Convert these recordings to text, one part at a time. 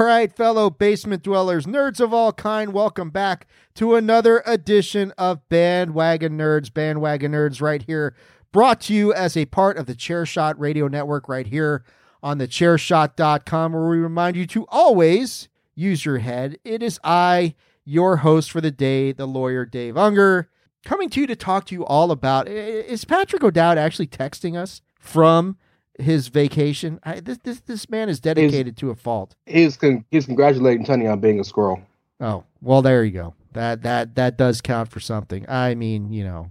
Right, fellow basement dwellers, nerds of all kind, welcome back to another edition of Bandwagon Nerds. Bandwagon Nerds, right here, brought to you as a part of the Chairshot Radio Network, right here on the chairshot.com, where we remind you to always use your head. It is I, your host for the day, the lawyer Dave Ungar, coming to you to talk to you all about. Is Patrick O'Dowd actually texting us from his vacation. I, this this this man is dedicated he's, to a fault. He's con- he's congratulating Tony on being a Skrull. Oh well, there you go. That that that does count for something. I mean, you know,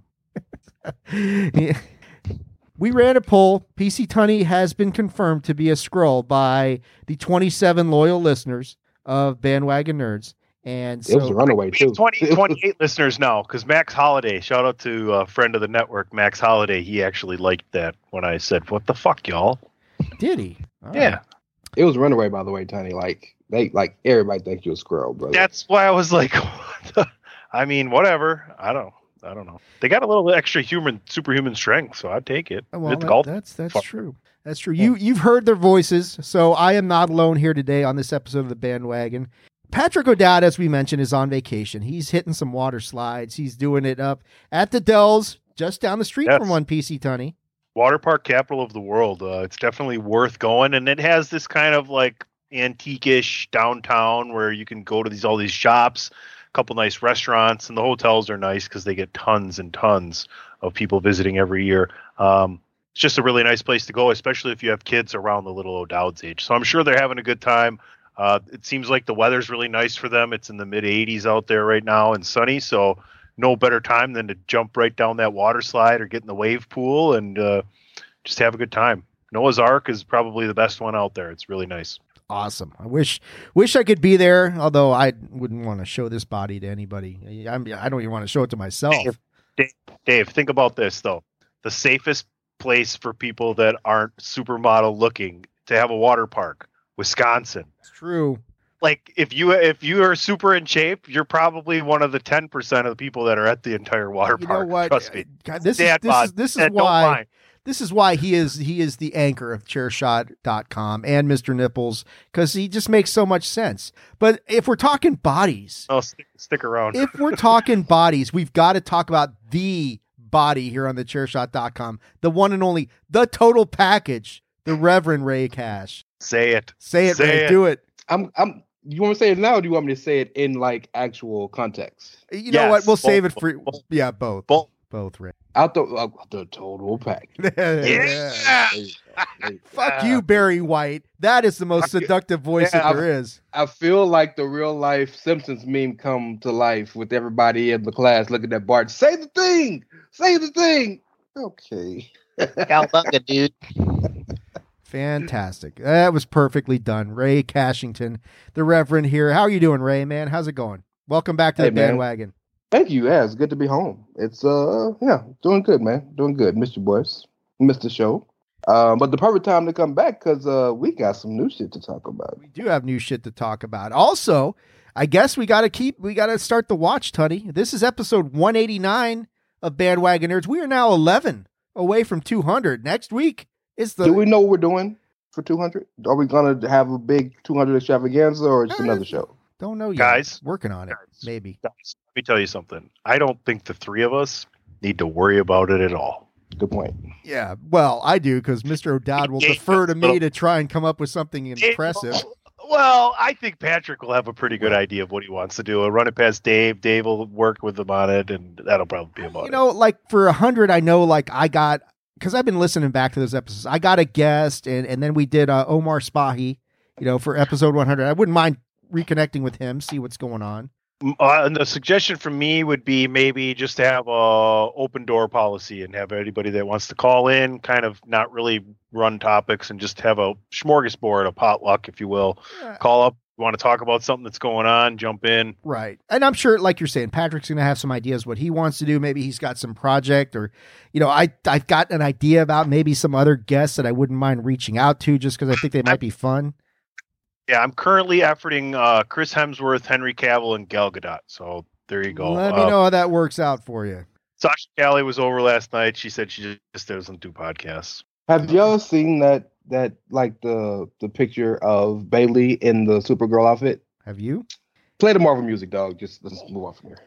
we ran a poll. PC Tunney has been confirmed to be a Skrull by the 27 loyal listeners of Bandwagon Nerds. And so, it was a runaway too. 20, 28 listeners now because Max Holiday, shout out to a friend of the network, Max Holiday. He actually liked that when I said, "What the fuck, y'all?" Did he? All yeah. Right. It was runaway, by the way, Tony. Like they, like everybody thinks you're a Skrull, brother. That's why I was like, I mean, whatever. I don't. I don't know. They got a little extra human, superhuman strength, so I'd take it. Well, that, that's that's Fuck. true. That's true. You you've heard their voices, so I am not alone here today on this episode of the bandwagon. Patrick O'Dowd, as we mentioned, is on vacation. He's hitting some water slides. He's doing it up at the Dells, just down the street yes. from one PC Tunney. Water park capital of the world. Uh, it's definitely worth going, and it has this kind of like antique-ish downtown where you can go to these all these shops, a couple nice restaurants, and the hotels are nice because they get tons and tons of people visiting every year. Um, it's just a really nice place to go, especially if you have kids around the little O'Dowd's age. So I'm sure they're having a good time. Uh, it seems like the weather's really nice for them. It's in the mid 80s out there right now and sunny, so no better time than to jump right down that water slide or get in the wave pool and uh, just have a good time. Noah's Ark is probably the best one out there. It's really nice. Awesome. I wish wish I could be there, although I wouldn't want to show this body to anybody. I'm, I don't even want to show it to myself. Dave, Dave, Dave, think about this though. The safest place for people that aren't supermodel looking to have a water park, Wisconsin It's true. Like if you if you are super in shape, you're probably one of the ten percent of the people that are at the entire water you park. Know what? Trust me. God, this Dad is this is this is why this is why he is he is the anchor of chairshot.com and Mr. Nipples because he just makes so much sense. But if we're talking bodies, oh, stick, stick around. if we're talking bodies, we've got to talk about the body here on the chairshot.com, the one and only, the total package, the Reverend Rey Cash. Say it. Say it, Say Rey. It. Do it. I'm I'm you want to say it now or do you want me to say it in like actual context? You yes, know what? We'll both, save it for both, yeah, both. Both. Both, Rick. Out the uh, the total pack. yeah. Fuck you, Barry White. That is the most seductive voice yeah, that there I, is. I feel like the real life Simpsons meme come to life with everybody in the class looking at Bart. Say the thing. Say the thing. Okay. Cowabunga, dude. Fantastic. That was perfectly done. Rey Cashington, the Reverend here. How are you doing, Rey, man? How's it going? Welcome back to hey, the man. bandwagon. Thank you. Yeah, it's good to be home. It's uh yeah, doing good, man. Doing good. Mr. Boys. missed the show. Um, but the perfect time to come back because uh, we got some new shit to talk about. We do have new shit to talk about. Also, I guess we got to keep, we got to start the watch, Tuddy. This is episode 189 of Bandwagon Nerds. We are now 11 away from 200. Next week is the. Do we know what we're doing for 200? Are we going to have a big 200 extravaganza or just another show? Don't know yet. Guys. Working on it. Guys. Maybe. Guys, let me tell you something. I don't think the three of us need to worry about it at all. Good point. Yeah. Well, I do because Mr. O'Dowd will defer to me to try and come up with something impressive. Well, I think Patrick will have a pretty good idea of what he wants to do. I'll run it past Dave. Dave will work with him on it, and that'll probably be about you know, like for a hundred, I know, like I got because I've been listening back to those episodes. I got a guest, and and then we did uh, Omar Spahi, you know, for episode one hundred. I wouldn't mind reconnecting with him, see what's going on. Uh, and the suggestion from me would be maybe just to have a open door policy and have anybody that wants to call in, kind of not really run topics, and just have a smorgasbord, a potluck, if you will. Call up. You want to talk about something that's going on? Jump in. Right. And I'm sure, like you're saying, Patrick's going to have some ideas what he wants to do. Maybe he's got some project or, you know, I, I've got an idea about maybe some other guests that I wouldn't mind reaching out to just because I think they might be fun. Yeah, I'm currently efforting uh, Chris Hemsworth, Henry Cavill, and Gal Gadot. So there you go. Let me Uh, know how that works out for you. Sasha Calle was over last night. She said she just doesn't do podcasts. Have y'all seen that that like the the picture of Bailey in the Supergirl outfit? Have you? Play the Marvel music, dog. Just let's move on from here.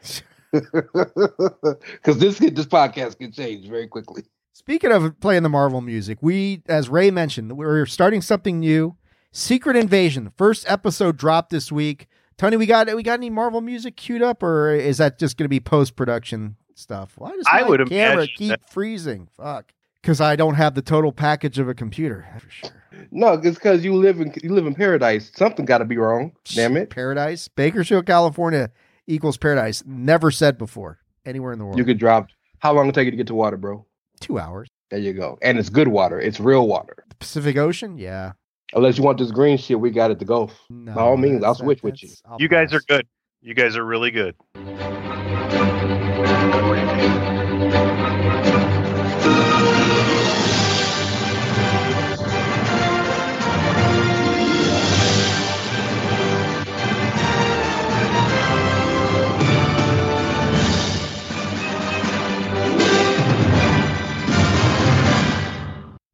Because this could- this podcast can change very quickly. Speaking of playing the Marvel music, we, as Ray mentioned, we're starting something new. Secret Invasion. First episode dropped this week. Tony, we got we got any Marvel music queued up, or is that just going to be post production stuff? Why does I my would camera imagine keep that- freezing? Fuck, because I don't have the total package of a computer. For sure. No, it's because you live in you live in paradise. Something got to be wrong. Damn it! Paradise, Bakersfield, California equals paradise. Never said before anywhere in the world. You could drop. How long it take you to get to water, bro? two hours. There you go. And it's good water. It's real water. The Pacific Ocean, yeah. Unless you want this green shit, we got it to go. No, By all means, I'll switch with you. I'll You guys pass. are good. You guys are really good.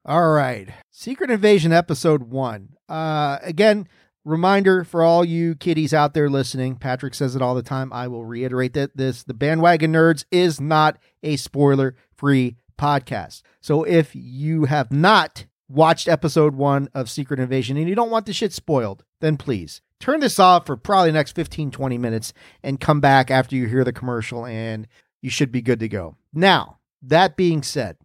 All right. Secret Invasion episode one. Uh, again, reminder for all you kiddies out there listening. Patrick says it all the time. I will reiterate that this the Bandwagon Nerds is not a spoiler free podcast. So if you have not watched episode one of Secret Invasion and you don't want the shit spoiled, then please turn this off for probably the next 15, 20 minutes and come back after you hear the commercial and you should be good to go. Now, that being said,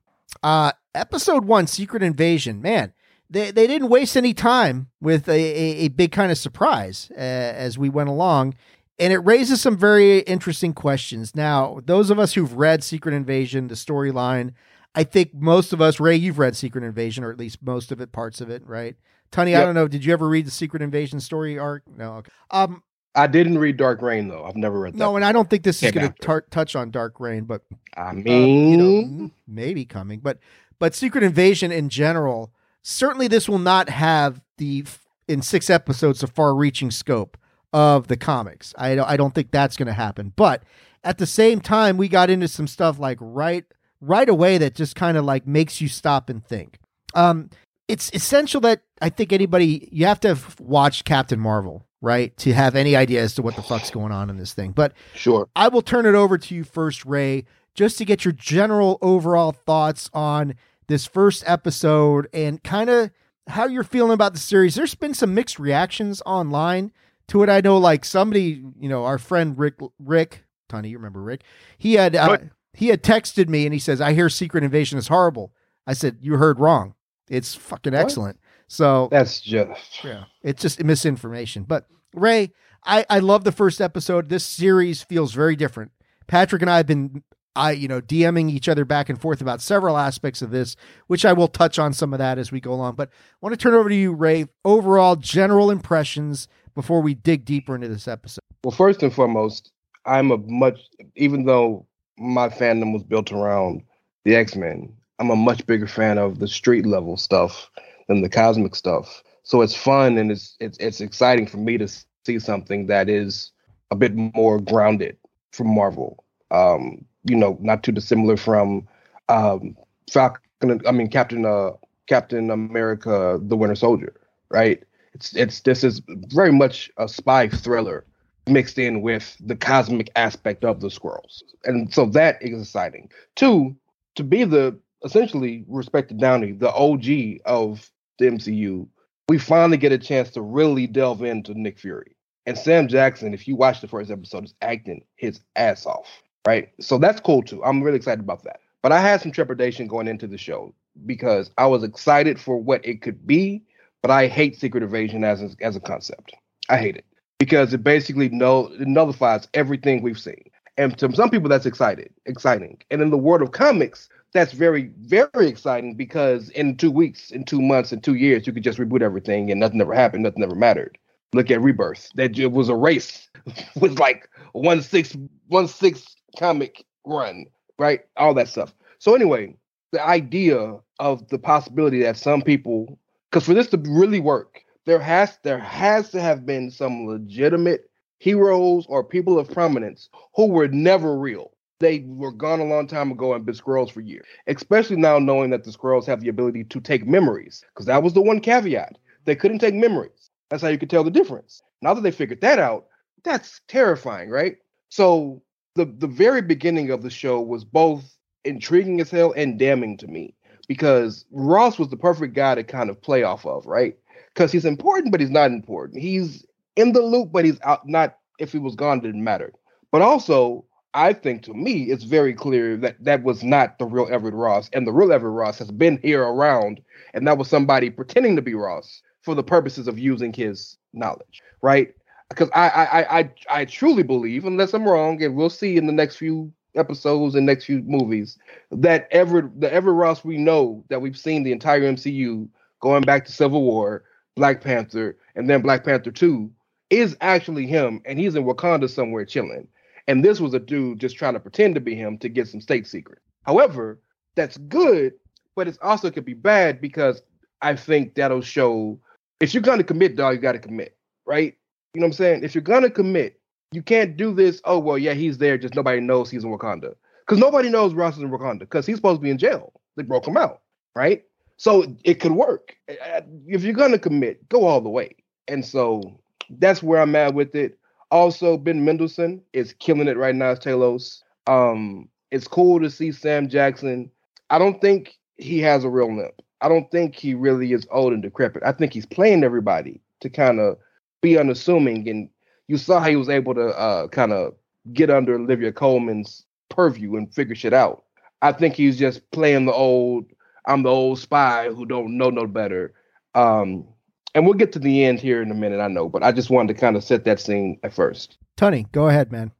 uh, episode one, Secret Invasion, man, they, they didn't waste any time with a, a, a big kind of surprise uh, as we went along. And it raises some very interesting questions. Now, those of us who've read Secret Invasion, the storyline, I think most of us, Rey, you've read Secret Invasion, or at least most of it, parts of it, right? Tony, I don't know. Did you ever read the Secret Invasion story arc? No. Okay. Um, I didn't read Dark Reign though. I've never read that. no, and I don't think this is going to tar- touch on Dark Reign, but I uh, mean, you know, maybe coming, but but Secret Invasion in general, certainly this will not have the in six episodes the far-reaching scope of the comics. I don't, I don't think that's going to happen. But at the same time, we got into some stuff like right right away that just kind of like makes you stop and think. Um, it's essential that I think anybody you have to have watched Captain Marvel, right, to have any idea as to what the fuck's going on in this thing. But sure. I will turn it over to you first, Rey, just to get your general overall thoughts on this first episode and kind of how you're feeling about the series. There's been some mixed reactions online to it. I know, like somebody, you know, our friend Rick, Rick, Tony, you remember Rick? He had uh, he had texted me and he says, "I hear Secret Invasion is horrible." I said, "You heard wrong. It's fucking What? Excellent." So That's just yeah, it's just misinformation. But Rey, I I love the first episode. This series feels very different. Patrick and I have been I you know DMing each other back and forth about several aspects of this, which I will touch on some of that as we go along. But I want to turn over to you, Rey. Overall, general impressions before we dig deeper into this episode. Well, first and foremost, I'm a much even though my fandom was built around the X Men, I'm a much bigger fan of the street level stuff than the cosmic stuff. So it's fun and it's it's it's exciting for me to see something that is a bit more grounded from Marvel. Um, you know, not too dissimilar from um, Falcon. I mean, Captain uh, Captain America: The Winter Soldier, right? It's it's this is very much a spy thriller mixed in with the cosmic aspect of the Skrulls, and so that is exciting. Two, to be the essentially respected Downey, the OG of the MCU, we finally get a chance to really delve into Nick Fury. And Sam Jackson, if you watch the first episode, is acting his ass off, right? So that's cool too. I'm really excited about that. But I had some trepidation going into the show because I was excited for what it could be, but I hate Secret Invasion as a, as a concept. I hate it because it basically no it nullifies everything we've seen. And to some people, that's excited, exciting. And in the world of comics, that's very, very exciting because in two weeks, in two months, in two years, you could just reboot everything and nothing ever happened, nothing ever mattered. Look at Rebirth. That it was a race with like one six one six comic run, right? All that stuff. So anyway, the idea of the possibility that some people, because for this to really work, there has there has to have been some legitimate heroes or people of prominence who were never real they were gone a long time ago and been Skrulls for years. Especially now knowing that the Skrulls have the ability to take memories, because that was the one caveat. They couldn't take memories. That's how you could tell the difference. Now that they figured that out, that's terrifying, right? So the the very beginning of the show was both intriguing as hell and damning to me because Ross was the perfect guy to kind of play off of, right? Because he's important, but he's not important. He's in the loop, but he's out. Not if he was gone, didn't matter. But also, I think to me, it's very clear that that was not the real Everett Ross, and the real Everett Ross has been here around, and that was somebody pretending to be Ross for the purposes of using his knowledge, right? Because I I I I truly believe, unless I'm wrong, and we'll see in the next few episodes and next few movies, that Everett the Everett Ross we know that we've seen the entire MCU going back to Civil War, Black Panther, and then Black Panther Two is actually him, and he's in Wakanda somewhere chilling and this was a dude just trying to pretend to be him to get some state secret. However, that's good, but it also could be bad because I think that'll show if you're gonna commit, dog, you gotta commit, right? You know what I'm saying? If you're gonna commit, you can't do this. Oh well, yeah, he's there, just nobody knows he's in Wakanda because nobody knows Ross is in Wakanda because he's supposed to be in jail. They broke him out, right? So it could work if you're gonna commit, go all the way. And so that's where I'm at with it. Also, Ben Mendelsohn is killing it right now as Talos. Um, it's cool to see Sam Jackson. I don't think he has a real limp. I don't think he really is old and decrepit. I think he's playing everybody to kind of be unassuming. And you saw how he was able to uh, kind of get under Olivia Colman's purview and figure shit out. I think he's just playing the old, I'm the old spy who don't know no better. Um, and we'll get to the end here in a minute, I know, but I just wanted to kind of set that scene at first. Tony, go ahead, man.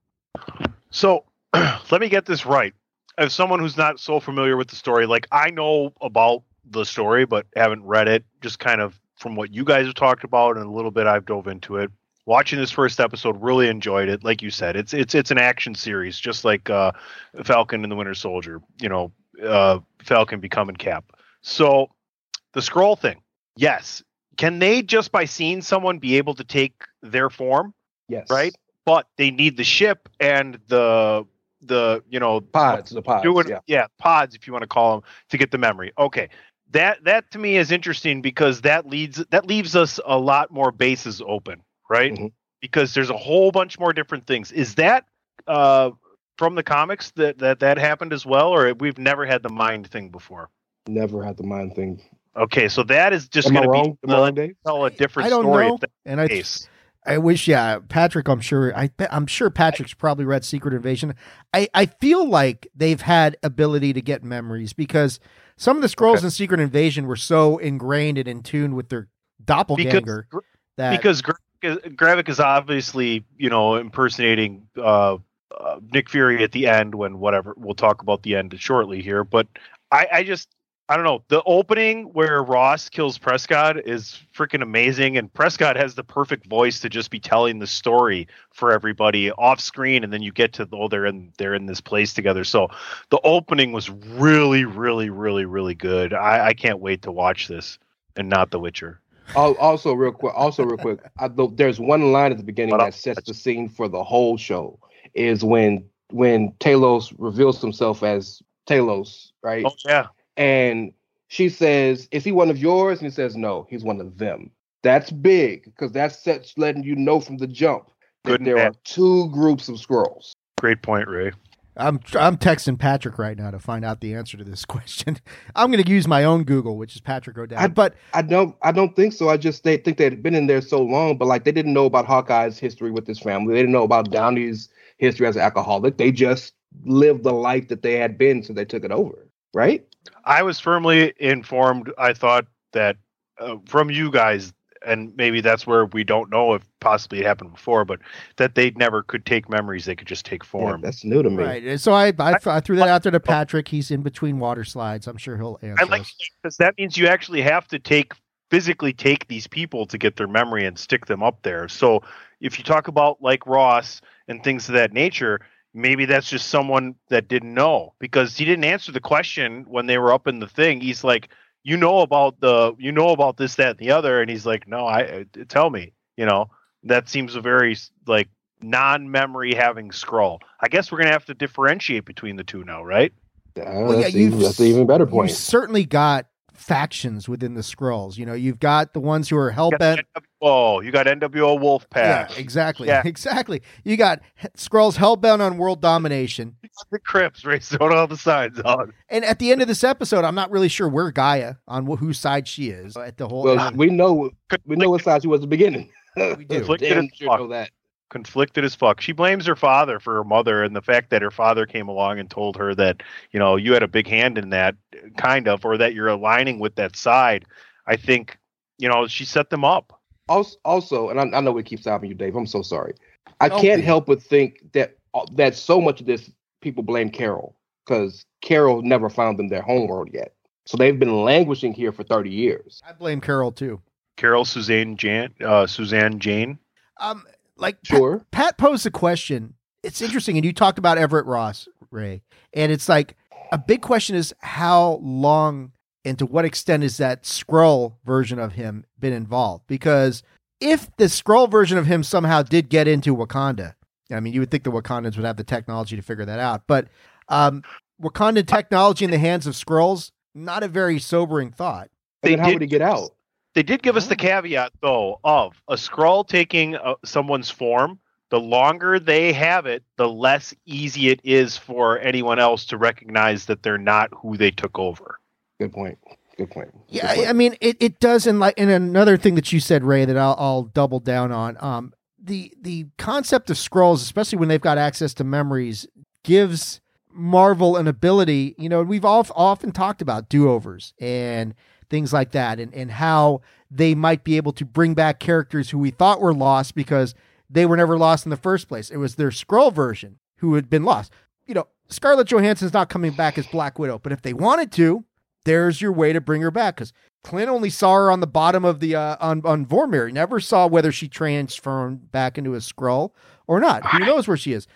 So let me get this right. As someone who's not so familiar with the story, like I know about the story, but haven't read it, just kind of from what you guys have talked about and a little bit I've dove into it. Watching this first episode, really enjoyed it. Like you said, it's it's it's an action series, just like uh, Falcon and the Winter Soldier. You know, uh, Falcon becoming Cap. So the Skrull thing, yes, can they just by seeing someone be able to take their form? Yes. Right? But they need the ship and the the you know pods, the pods. Doing, yeah. yeah, pods if you want to call them to get the memory. Okay. That that to me is interesting because that leads that leaves us a lot more bases open, right? Mm-hmm. Because there's a whole bunch more different things. Is that uh from the comics that that that happened as well or we've never had the mind thing before? Never had the mind thing Okay, so that is just going to be wrong, tell a different I don't story. Know. And I, case. I wish, yeah, Patrick. I'm sure. I, I'm sure Patrick's probably read Secret Invasion. I, I feel like they've had ability to get memories because some of the Skrulls okay. in Secret Invasion were so ingrained and in tune with their doppelganger because, that because Gravik is obviously you know impersonating uh, uh, Nick Fury at the end when whatever we'll talk about the end shortly here, but I, I just I don't know. The opening where Ross kills Prescott is freaking amazing, and Prescott has the perfect voice to just be telling the story for everybody off screen, and then you get to oh they're in they're in this place together. So the opening was really, really, really, really good. I, I can't wait to watch this, and not The Witcher. Oh, also, real quick, also real quick, I, there's one line at the beginning that sets the scene for the whole show. Is when when Talos reveals himself as Talos, right? Oh yeah and she says, "Is he one of yours?" And he says, "No, he's one of them." That's big because that's such letting you know from the jump that Good there man. are two groups of Skrulls. Great point, Rey. I'm I'm texting Patrick right now to find out the answer to this question. I'm going to use my own Google, which is Patrick O'Dowd. I, but I don't I don't think so. I just they think they'd been in there so long, but like they didn't know about Hawkeye's history with his family. They didn't know about Downey's history as an alcoholic. They just lived the life that they had been, so they took it over, right? I was firmly informed. I thought that uh, from you guys, and maybe that's where we don't know if possibly it happened before, but that they never could take memories; they could just take form. Yeah, that's new to me. Right. So I, I, I threw that out there to Patrick. He's in between water slides. I'm sure he'll answer. I like because that means you actually have to take physically take these people to get their memory and stick them up there. So if you talk about like Ross and things of that nature, maybe that's just someone that didn't know because he didn't answer the question when they were up in the thing. He's like, you know about the, you know about this, that, and the other, and he's like, no, I tell me, you know, that seems a very like non-memory having Skrull. I guess we're gonna have to differentiate between the two now, right? Uh, well, that's, yeah, even, that's an even better point. You certainly got factions within the Skrulls. You know, you've got the ones who are hell bent. Oh, you got NWO Wolfpack. Yeah, exactly. Yeah. Exactly. You got Skrulls hell bent on world domination. the Crips racing on all the sides on. And at the end of this episode, I'm not really sure where G'iah on whose side she is at the whole. Well, we know we know what side she was at the beginning. we do. Damn sure know that conflicted as fuck. She blames her father for her mother and the fact that her father came along and told her that, you know, you had a big hand in that, kind of, or that you're aligning with that side. I think, you know, she set them up. Also, also and I, I know we keep stopping you, Dave. I'm so sorry. I can't help but think that uh, that so much of this people blame Carol because Carol never found them their homeworld yet. So they've been languishing here for 30 years. I blame Carol too. Carol Suzanne Jan uh, Suzanne Jane. Um, like sure. Pat, Pat posed a question. It's interesting, and you talked about Everett Ross, Rey, and it's like a big question is how long and to what extent is that Skrull version of him been involved? Because if the Skrull version of him somehow did get into Wakanda, I mean, you would think the Wakandans would have the technology to figure that out, but um, Wakandan technology in the hands of Skrulls, not a very sobering thought. Then how would he get out? They did give us the oh. caveat, though, of a Skrull taking uh, someone's form. The longer they have it, the less easy it is for anyone else to recognize that they're not who they took over. Good point. Good point. Good yeah, point. I mean, it, it does. And like, and another thing that you said, Rey, that I'll, I'll double down on. Um, the the concept of Skrulls, especially when they've got access to memories, gives Marvel an ability. You know, we've all often talked about do overs and things like that, and, and how they might be able to bring back characters who we thought were lost because they were never lost in the first place. It was their Skrull version who had been lost. You know, Scarlett Johansson's not coming back as Black Widow, but if they wanted to, there's your way to bring her back because Clint only saw her on the bottom of the uh, on on Vormir. He never saw whether she transformed back into a Skrull or not. Who knows where she is?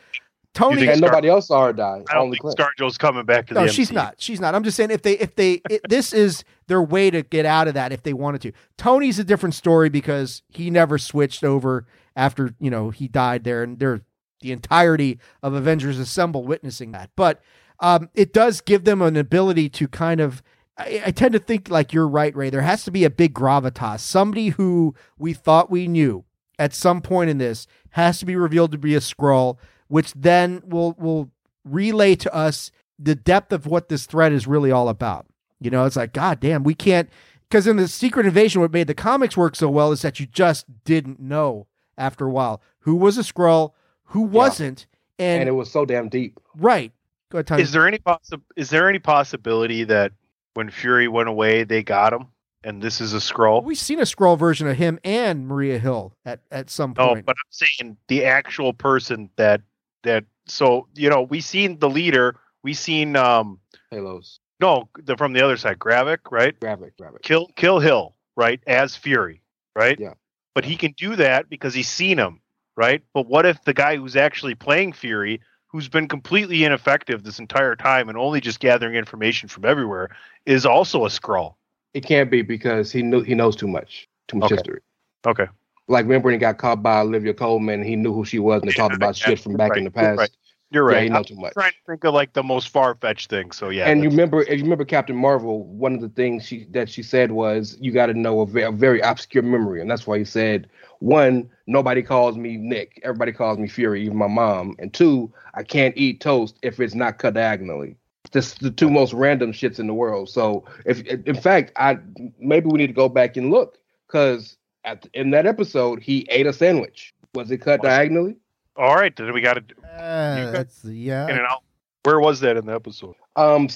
Tony and nobody else saw her die. I don't Only think ScarJo's coming back to no, the. No, she's not. She's not. I'm just saying if they if they it, this is their way to get out of that if they wanted to. Tony's a different story because he never switched over after you know he died there, and they're the entirety of Avengers Assemble witnessing that. But um, it does give them an ability to kind of. I, I tend to think like you're right, Rey. There has to be a big gravitas. Somebody who we thought we knew at some point in this has to be revealed to be a Skrull which then will will relay to us the depth of what this threat is really all about. You know, it's like, God damn, we can't because in the Secret Invasion, what made the comics work so well is that you just didn't know after a while who was a Skrull, who wasn't, yeah. and, and it was so damn deep. Right. Go ahead, Is there any possi- Is there any possibility that when Fury went away, they got him? and this is a Skrull. We've seen a Skrull version of him and Maria Hill at, at some oh, point. Oh, but I'm saying the actual person that that so you know we seen the leader we seen um halos No, the, from the other side, Gravik, right? Gravik, Gravik. Kill Kill Hill, right? As Fury, right? Yeah. But he can do that because he's seen him, right? But what if the guy who's actually playing Fury, who's been completely ineffective this entire time and only just gathering information from everywhere, is also a Skrull It can't be because he knew he knows too much, too much Okay. history. Okay. Like remember when he got caught by Olivia Colman, he knew who she was and they talked about shit from back in the Right, you're past. right. You're Yeah, right. he knows too much. trying to think of like the most far fetched thing. So yeah. and you remember, if you remember Captain Marvel, one of the things she that she said was, "You got to know a, ve- a very obscure memory," and that's why he said, "One, nobody calls me Nick. Everybody calls me Fury, even my mom. And two, I can't eat toast if it's not cut diagonally. Just the two most random shits in the world. So, if in fact, I maybe we need to go back and look because at in that episode he ate a sandwich. Was it cut Was- diagonally? All right, then we got to Uh, that's yeah. in and out. Where was that in the episode? um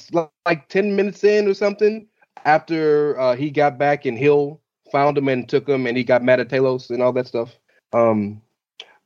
like 10 minutes in or something after uh he got back and Hill found him and took him and he got mad at Talos and all that stuff. Um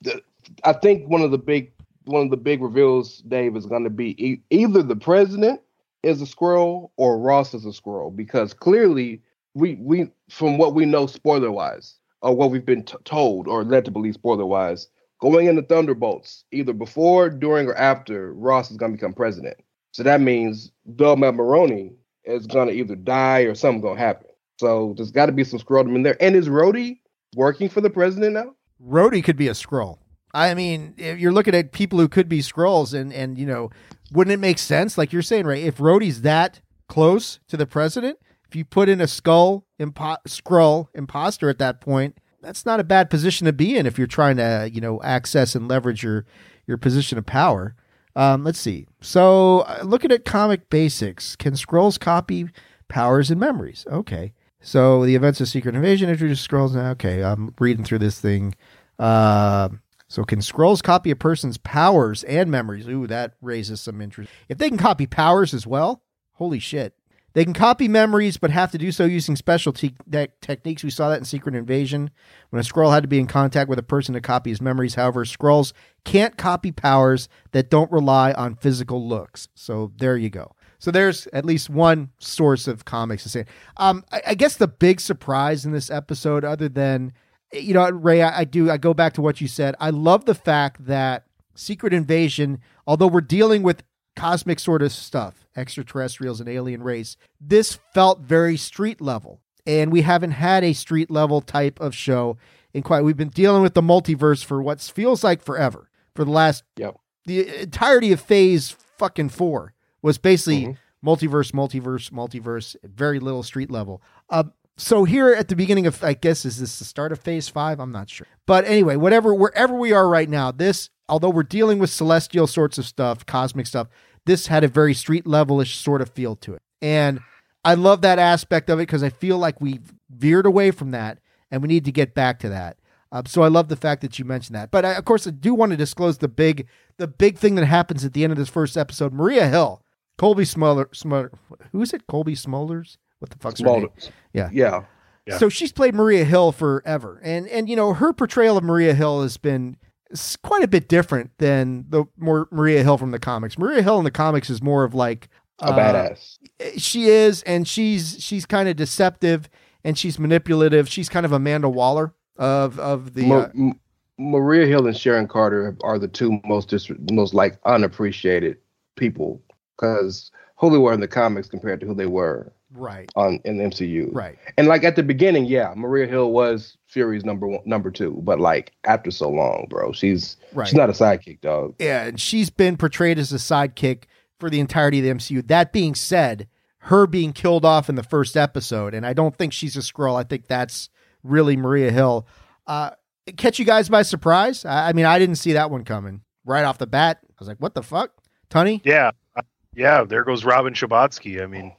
the, I think one of the big one of the big reveals Dave is going to be e- either the president is a Skrull or Ross is a Skrull because clearly we we from what we know spoiler wise or what we've been t- told or led to believe spoiler wise going into Thunderbolts either before during or after Ross is going to become president. So that means Bill Maroney is gonna either die or something's gonna happen. So there's got to be some scrotum in there. And is Rhodey working for the president now? Rhodey could be a Skrull. I mean, if you're looking at people who could be Skrulls, and and you know, wouldn't it make sense, like you're saying, right? If Rhodey's that close to the president, you put in a skull impo- Skrull imposter at that point, that's not a bad position to be in if you're trying to you know access and leverage your your position of power. Um, let's see. So, uh, looking at comic basics, can Skrulls copy powers and memories? Okay. So, the events of Secret Invasion introduce Skrulls. Now, okay, I'm reading through this thing. Uh, so, can Skrulls copy a person's powers and memories? Ooh, that raises some interest. If they can copy powers as well, holy shit. They can copy memories, but have to do so using special te- te- techniques. We saw that in Secret Invasion when a Skrull had to be in contact with a person to copy his memories. However, Skrulls can't copy powers that don't rely on physical looks. So there you go. So there's at least one source of comics to say. Um, I, I guess the big surprise in this episode, other than you know, Rey, I, I do. I go back to what you said. I love the fact that Secret Invasion, although we're dealing with cosmic sort of stuff, extraterrestrials and alien race, this felt very street level. And we haven't had a street level type of show in quite. We've been dealing with the multiverse for what feels like forever. For the last, Yep. the entirety of Phase fucking four was basically Mhm. multiverse, multiverse, multiverse. Very little street level. Uh, so here at the beginning of, I guess, is this the start of Phase five? I'm not sure. But anyway, whatever, wherever we are right now, this, although we're dealing with celestial sorts of stuff, cosmic stuff, this had a very street levelish sort of feel to it, and I love that aspect of it because I feel like we veered away from that, and we need to get back to that. Um, so I love the fact that you mentioned that. But I, of course, I do want to disclose the big, the big thing that happens at the end of this first episode. Maria Hill, Colby Smuller, Smuller who is it? Colby Smulders. What the fuck's her name? Small- Yeah. Yeah. Yeah. So she's played Maria Hill forever, and and you know her portrayal of Maria Hill has been s- quite a bit different than the more Maria Hill from the comics. Maria Hill in the comics is more of like A uh, badass. She is, and she's she's kind of deceptive and she's manipulative. She's kind of Amanda Waller of of the. Ma- uh, M- Maria Hill and Sharon Carter are the two most dis- most like unappreciated people because who they were in the comics compared to who they were right, on in the MCU. right. And like at the beginning, yeah, Maria Hill was Fury's number one, number two, but like after so long, bro, she's Right. she's not a sidekick, dog. Yeah, and she's been portrayed as a sidekick for the entirety of the MCU. That being said, her being killed off in the first episode, and I don't think she's a Skrull. I think that's really Maria Hill. Uh, catch you guys by surprise. I, I mean, I didn't see that one coming right off the bat. I was like, "What the fuck, Tony? Yeah, uh, yeah. There goes Robin Scherbatsky. I mean,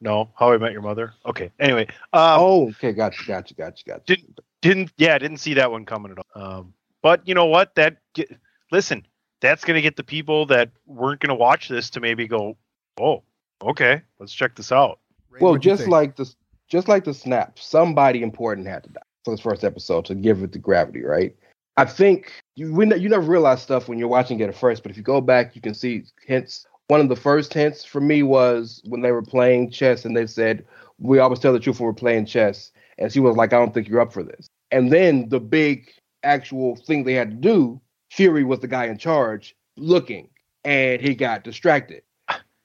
no, How I Met Your Mother. Okay. Anyway, um, oh, okay, gotcha, gotcha, gotcha, gotcha. Didn't, didn't yeah, didn't see that one coming at all. Um, but you know what? That get, listen, that's gonna get the people that weren't gonna watch this to maybe go, oh, okay, let's check this out. Rey, well, just like the just like the snap, somebody important had to die for this first episode to give it the gravity, right? I think you we, you never realize stuff when you're watching it at first, but if you go back, you can see hints one of the first hints for me was when they were playing chess and they said, We always tell the truth when we're playing chess. And she was like, I don't think you're up for this. And then the big actual thing they had to do, Fury was the guy in charge looking, and he got distracted.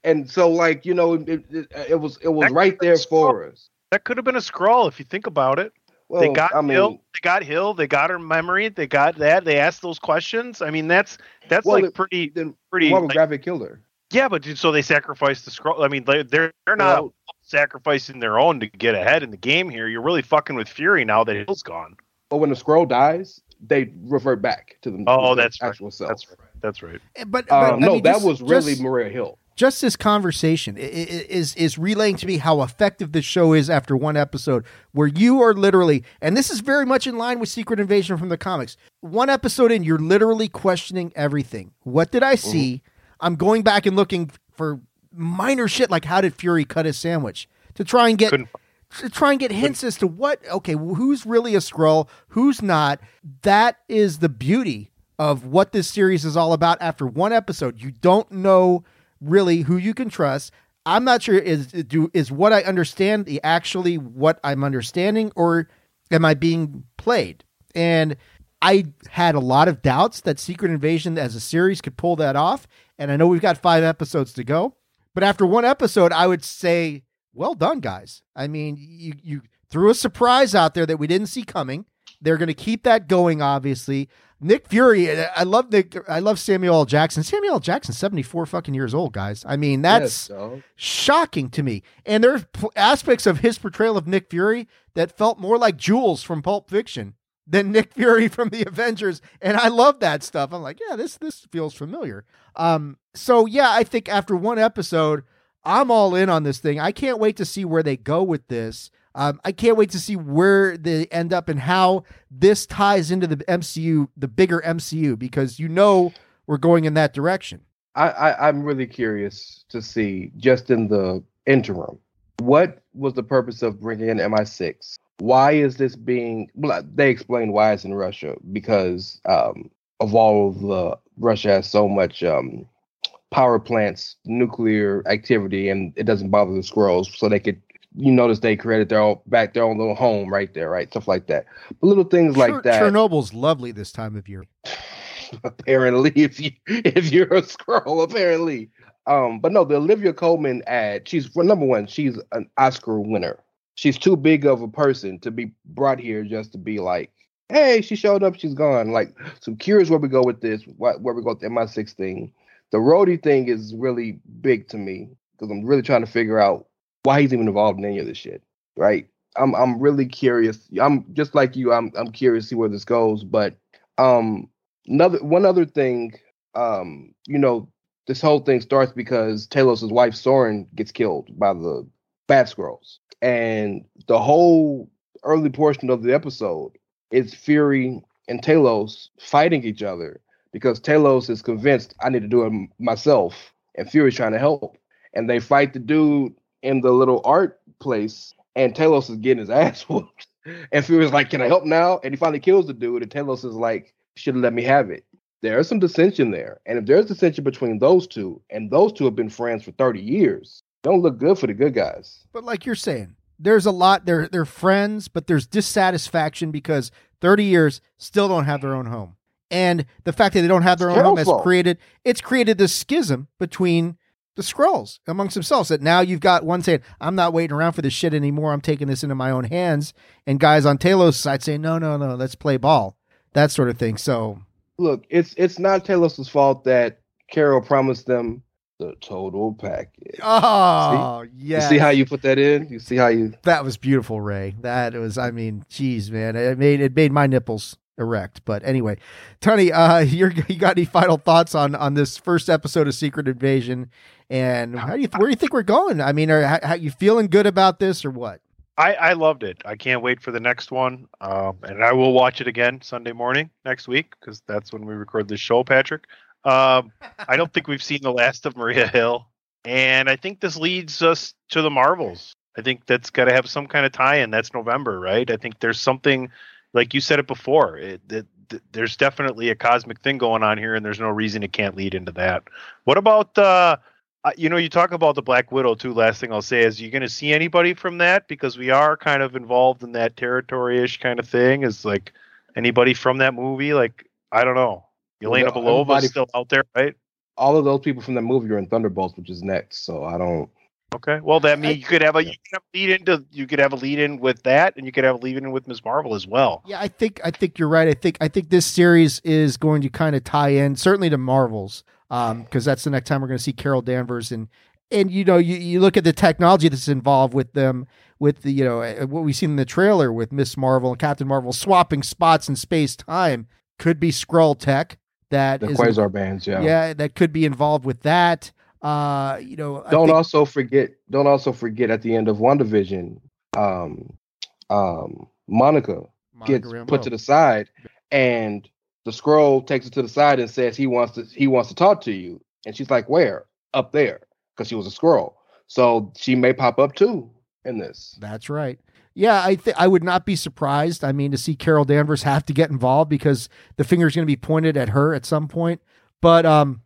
And so, like, you know, it, it, it was it was That right there for us. That could have been a Skrull if you think about it. Well, they got I mean, Hill. They got Hill. They got her memory. They got that. They asked those questions. I mean, that's that's Well, like pretty then pretty. would like- Gravik kill her? Yeah, but dude, so they sacrifice the Skrull. I mean, they, they're they're not Well- sacrificing their own to get ahead in the game here. You're really fucking with Fury now that Hill's gone. But when the Skrull dies, they revert back to the Oh, to the that's right. actual self. That's right. That's right. Eh, But, but Um, no, mean, that just- was really just- Maria Hill. just this conversation i- i- is is relaying to me how effective this show is after one episode where you are literally and this is very much in line with secret invasion from the comics one episode in you're literally questioning everything what did i see i'm going back and looking for minor shit like how did fury cut his sandwich? To try and get Couldn't to try and get hints as to what okay who's really a Skrull who's not. That is the beauty of what this series is all about after one episode. You don't know really who you can trust. I'm not sure is do is what i understand the actually what i'm understanding or am i being played? And i had a lot of doubts that secret invasion as a series could pull that off and i know we've got five episodes to go but after one episode i would say well done, guys. I mean, you you threw a surprise out there that we didn't see coming. They're going to keep that going, obviously. Nick Fury, I love Nick. I love Samuel L. Jackson. Samuel L. Jackson, seventy four fucking years old, guys. I mean, that's Yes, shocking to me. And there's p- aspects of his portrayal of Nick Fury that felt more like Jules from Pulp Fiction than Nick Fury from the Avengers, and I love that stuff. I'm like, yeah, this this feels familiar. Um, so yeah, I think after one episode, I'm all in on this thing. I can't wait to see where they go with this. Um, I can't wait to see where they end up and how this ties into the MCU, the bigger MCU, because you know we're going in that direction. I, I I'm really curious to see just in the interim what was the purpose of bringing in MI6. Why is this being? Well, they explain why it's in Russia because um, of all of the Russia has so much um, power plants, nuclear activity, and it doesn't bother the Skrulls, so they could. You notice they created their own back their own little home right there, right? Stuff like that. But little things like that. Chernobyl's lovely this time of year. apparently if you if you're a Skrull apparently um but no the olivia colman ad she's well number one she's an oscar winner she's too big of a person to be brought here just to be like hey she showed up she's gone. Like so I'm curious where we go with this what, where we go with the mi6 thing. The roadie thing is really big to me because i'm really trying to figure out why he's even involved in any of this shit right? I'm i'm really curious i'm just like you i'm i'm curious to see where this goes but um another one other thing um you know this whole thing starts because Talos' wife Soren gets killed by the Bad Skrulls, and the whole early portion of the episode is Fury and Talos fighting each other because Talos is convinced I need to do it myself, and Fury's trying to help, and they fight the dude in the little art place, and Talos is getting his ass whooped, and Fury's like, "Can I help now?" And he finally kills the dude, and Talos is like, "Should have let me have it." There is some dissension there, and if there's dissension between those two, and those two have been friends for thirty years, don't look good for the good guys. But like you're saying, there's a lot. They're they're friends, but there's dissatisfaction because 30 years still don't have their own home, and the fact that they don't have their own home has created it's created this schism between the Skrulls amongst themselves. That now you've got one saying, "I'm not waiting around for this shit anymore. I'm taking this into my own hands," and guys on Talos' side saying, "No, no, no, let's play ball." That sort of thing. So Look, it's it's not Talos' fault that Carol promised them the total package. Oh, yeah. see how you put that in? You see how you that was beautiful, Rey. That was, I mean, geez, man, it made it made my nipples erect. But anyway, Tony, uh, you're, you got any final thoughts on on this first episode of Secret Invasion, and how do you where do you think we're going? I mean, are how, how you feeling good about this or what? I, I loved it. I can't wait for the next one. Um, and I will watch it again Sunday morning next week because that's when we record this show, Patrick. Um, I don't think we've seen the last of Maria Hill. And I think this leads us to the Marvels. I think that's got to have some kind of tie in. That's November, right? I think there's something, like you said it before, it, it, th- there's definitely a cosmic thing going on here, and there's no reason it can't lead into that. What about uh, uh, you know, you talk about the Black Widow too. Last thing I'll say is, you going to see anybody from that because we are kind of involved in that territory-ish kind of thing. Is like anybody from that movie? Like I don't know. Yelena Belova is still out there, right? All of those people from that movie are in Thunderbolts, which is next. So I don't. Okay. Well, that means you could have a you could have a lead into you could have a lead in with that, and you could have a lead in with Ms. Marvel as well. Yeah, I think I think you're right. I think I think this series is going to kind of tie in certainly to Marvels, um, because that's the next time we're going to see Carol Danvers and and you know you, you look at the technology that's involved with them with the you know uh, what we've seen in the trailer with Miss Marvel and Captain Marvel swapping spots in space time could be Skrull tech that the quasar bands, yeah, yeah that could be involved with that. Uh, you know, don't think- also forget. Don't also forget at the end of WandaVision, um, um, Monica gets Monica put to the side, and the Skrull takes her to the side and says he wants to he wants to talk to you, and she's like, "Where? Up there?" Because she was a Skrull, so she may pop up too in this. That's right. Yeah, I I would not be surprised. I mean, to see Carol Danvers have to get involved because the finger's going to be pointed at her at some point. But um,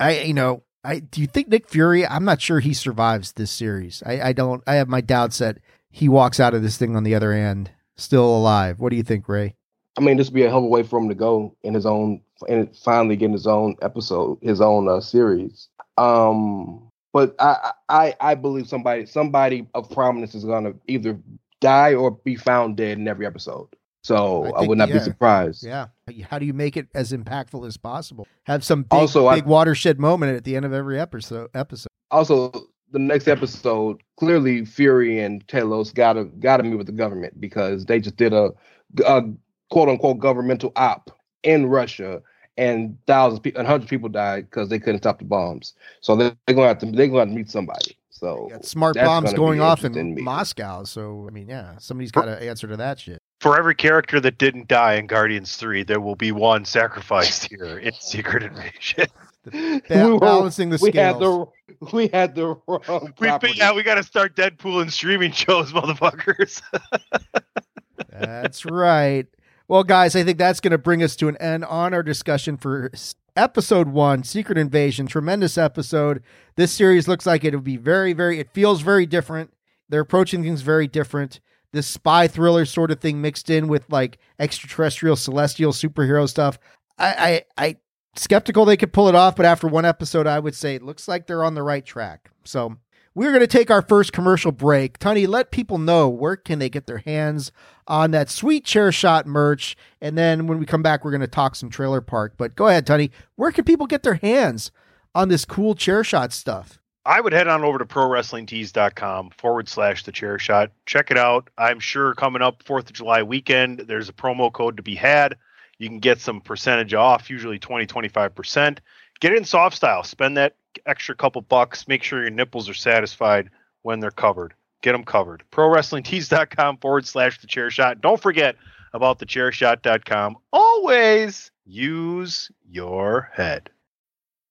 I you know, I do you think Nick Fury? I'm not sure he survives this series. I, I don't. I have my doubts that he walks out of this thing on the other end still alive. What do you think, Rey? I mean, this would be a hell of a way for him to go in his own and finally getting his own episode, his own uh, series. Um, but I, I I believe somebody somebody of prominence is gonna either die or be found dead in every episode. So I I, would not yeah. be surprised. Yeah. How do you make it as impactful as possible? Have some big, Also, I- big watershed moment at the end of every episode. Episode. Also, the next episode, clearly Fury and Talos gotta gotta meet with the government because they just did a, a quote unquote governmental op in Russia, and thousands, people, and hundreds of people died because they couldn't stop the bombs. So they're, they're gonna have to they're gonna have to meet somebody. So Got smart bombs gonna going be off in interesting. Moscow. So I mean, yeah, somebody's got to answer to that shit. For every character that didn't die in Guardians Three, there will be one sacrificed here in Secret Invasion. Ba- were- balancing the we had the we had the wrong We, property. yeah, we got to start Deadpool and streaming shows, motherfuckers. That's right. Well, guys, I think that's going to bring us to an end on our discussion for s- episode one, Secret Invasion. Tremendous episode. This series looks like it'll be very, very, it feels very different. They're approaching things very different. This spy thriller sort of thing mixed in with like extraterrestrial, celestial superhero stuff. I, I, I, skeptical they could pull it off, but after one episode, I would say it looks like they're on the right track. So we're going to take our first commercial break. Tony, let people know where can they get their hands on that sweet chair shot merch. And then when we come back, we're going to talk some trailer park. But go ahead, Tony. Where can people get their hands on this cool chair shot stuff? I would head on over to prowrestlingtees.com forward slash the chair shot. Check it out. I'm sure coming up 4th of July weekend, there's a promo code to be had. You can get some percentage off, usually 20, 25%. Get it in soft style. Spend that extra couple bucks. Make sure your nipples are satisfied when they're covered. Get them covered. ProWrestlingTees.com forward slash the chair shot. Don't forget about the chairshot.com. Always use your head.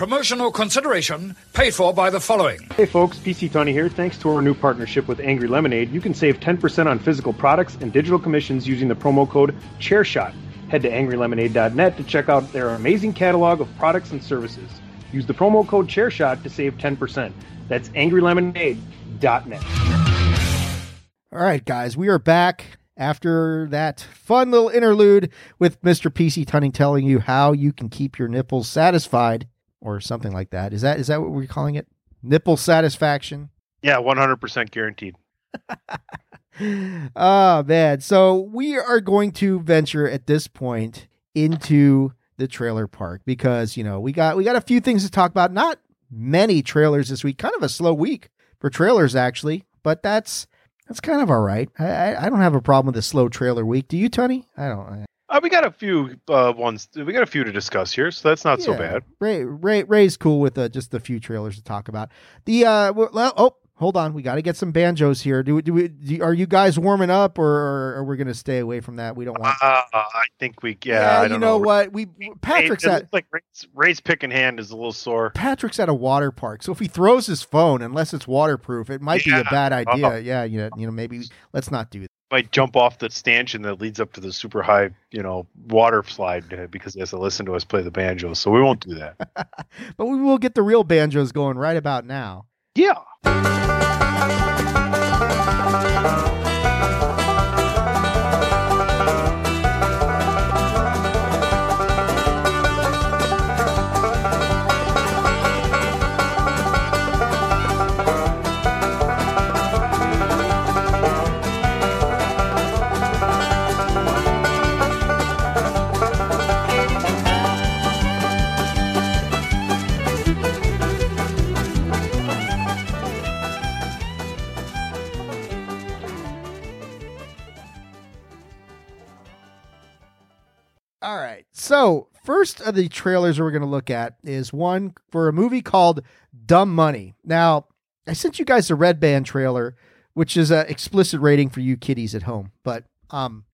Promotional consideration paid for by the following. Hey folks, PC Tunney here. Thanks to our new partnership with Angry Lemonade, you can save 10% on physical products and digital commissions using the promo code ChairShot. Head to angrylemonade.net to check out their amazing catalog of products and services. Use the promo code ChairShot to save 10%. That's angrylemonade.net. All right, guys, we are back after that fun little interlude with Mr. PC Tunney telling you how you can keep your nipples satisfied or something like that. Is that is that what we're calling it? nipple satisfaction. Yeah, 100% guaranteed. oh man. So we are going to venture at this point into the trailer park because, you know, we got we got a few things to talk about. Not many trailers this week. Kind of a slow week for trailers actually, but that's that's kind of all right. I I, I don't have a problem with a slow trailer week. Do you, Tony? I don't. Uh, we got a few uh, ones. We got a few to discuss here, so that's not yeah, so bad. Rey Rey Rey's cool with uh, just a few trailers to talk about. The uh, well, oh, hold on, we got to get some banjos here. Do do we? Do, are you guys warming up, or, or are we going to stay away from that? We don't want. Uh, I think we. Yeah, yeah you know, know, what? We Patrick's at like Rey's, Rey's picking hand is a little sore. Patrick's at a water park, so if he throws his phone, unless it's waterproof, it might yeah. be a bad idea. Uh-huh. Yeah, you know, you know, maybe let's not do that. Might jump off the stanchion that leads up to the super high, you know, water slide because he has to listen to us play the banjos. So we won't do that. but we will get the real banjos going right about now. Yeah. First of the trailers we're going to look at is one for a movie called Dumb Money. Now, I sent you guys the Red Band trailer, which is an explicit rating for you kiddies at home. But, um,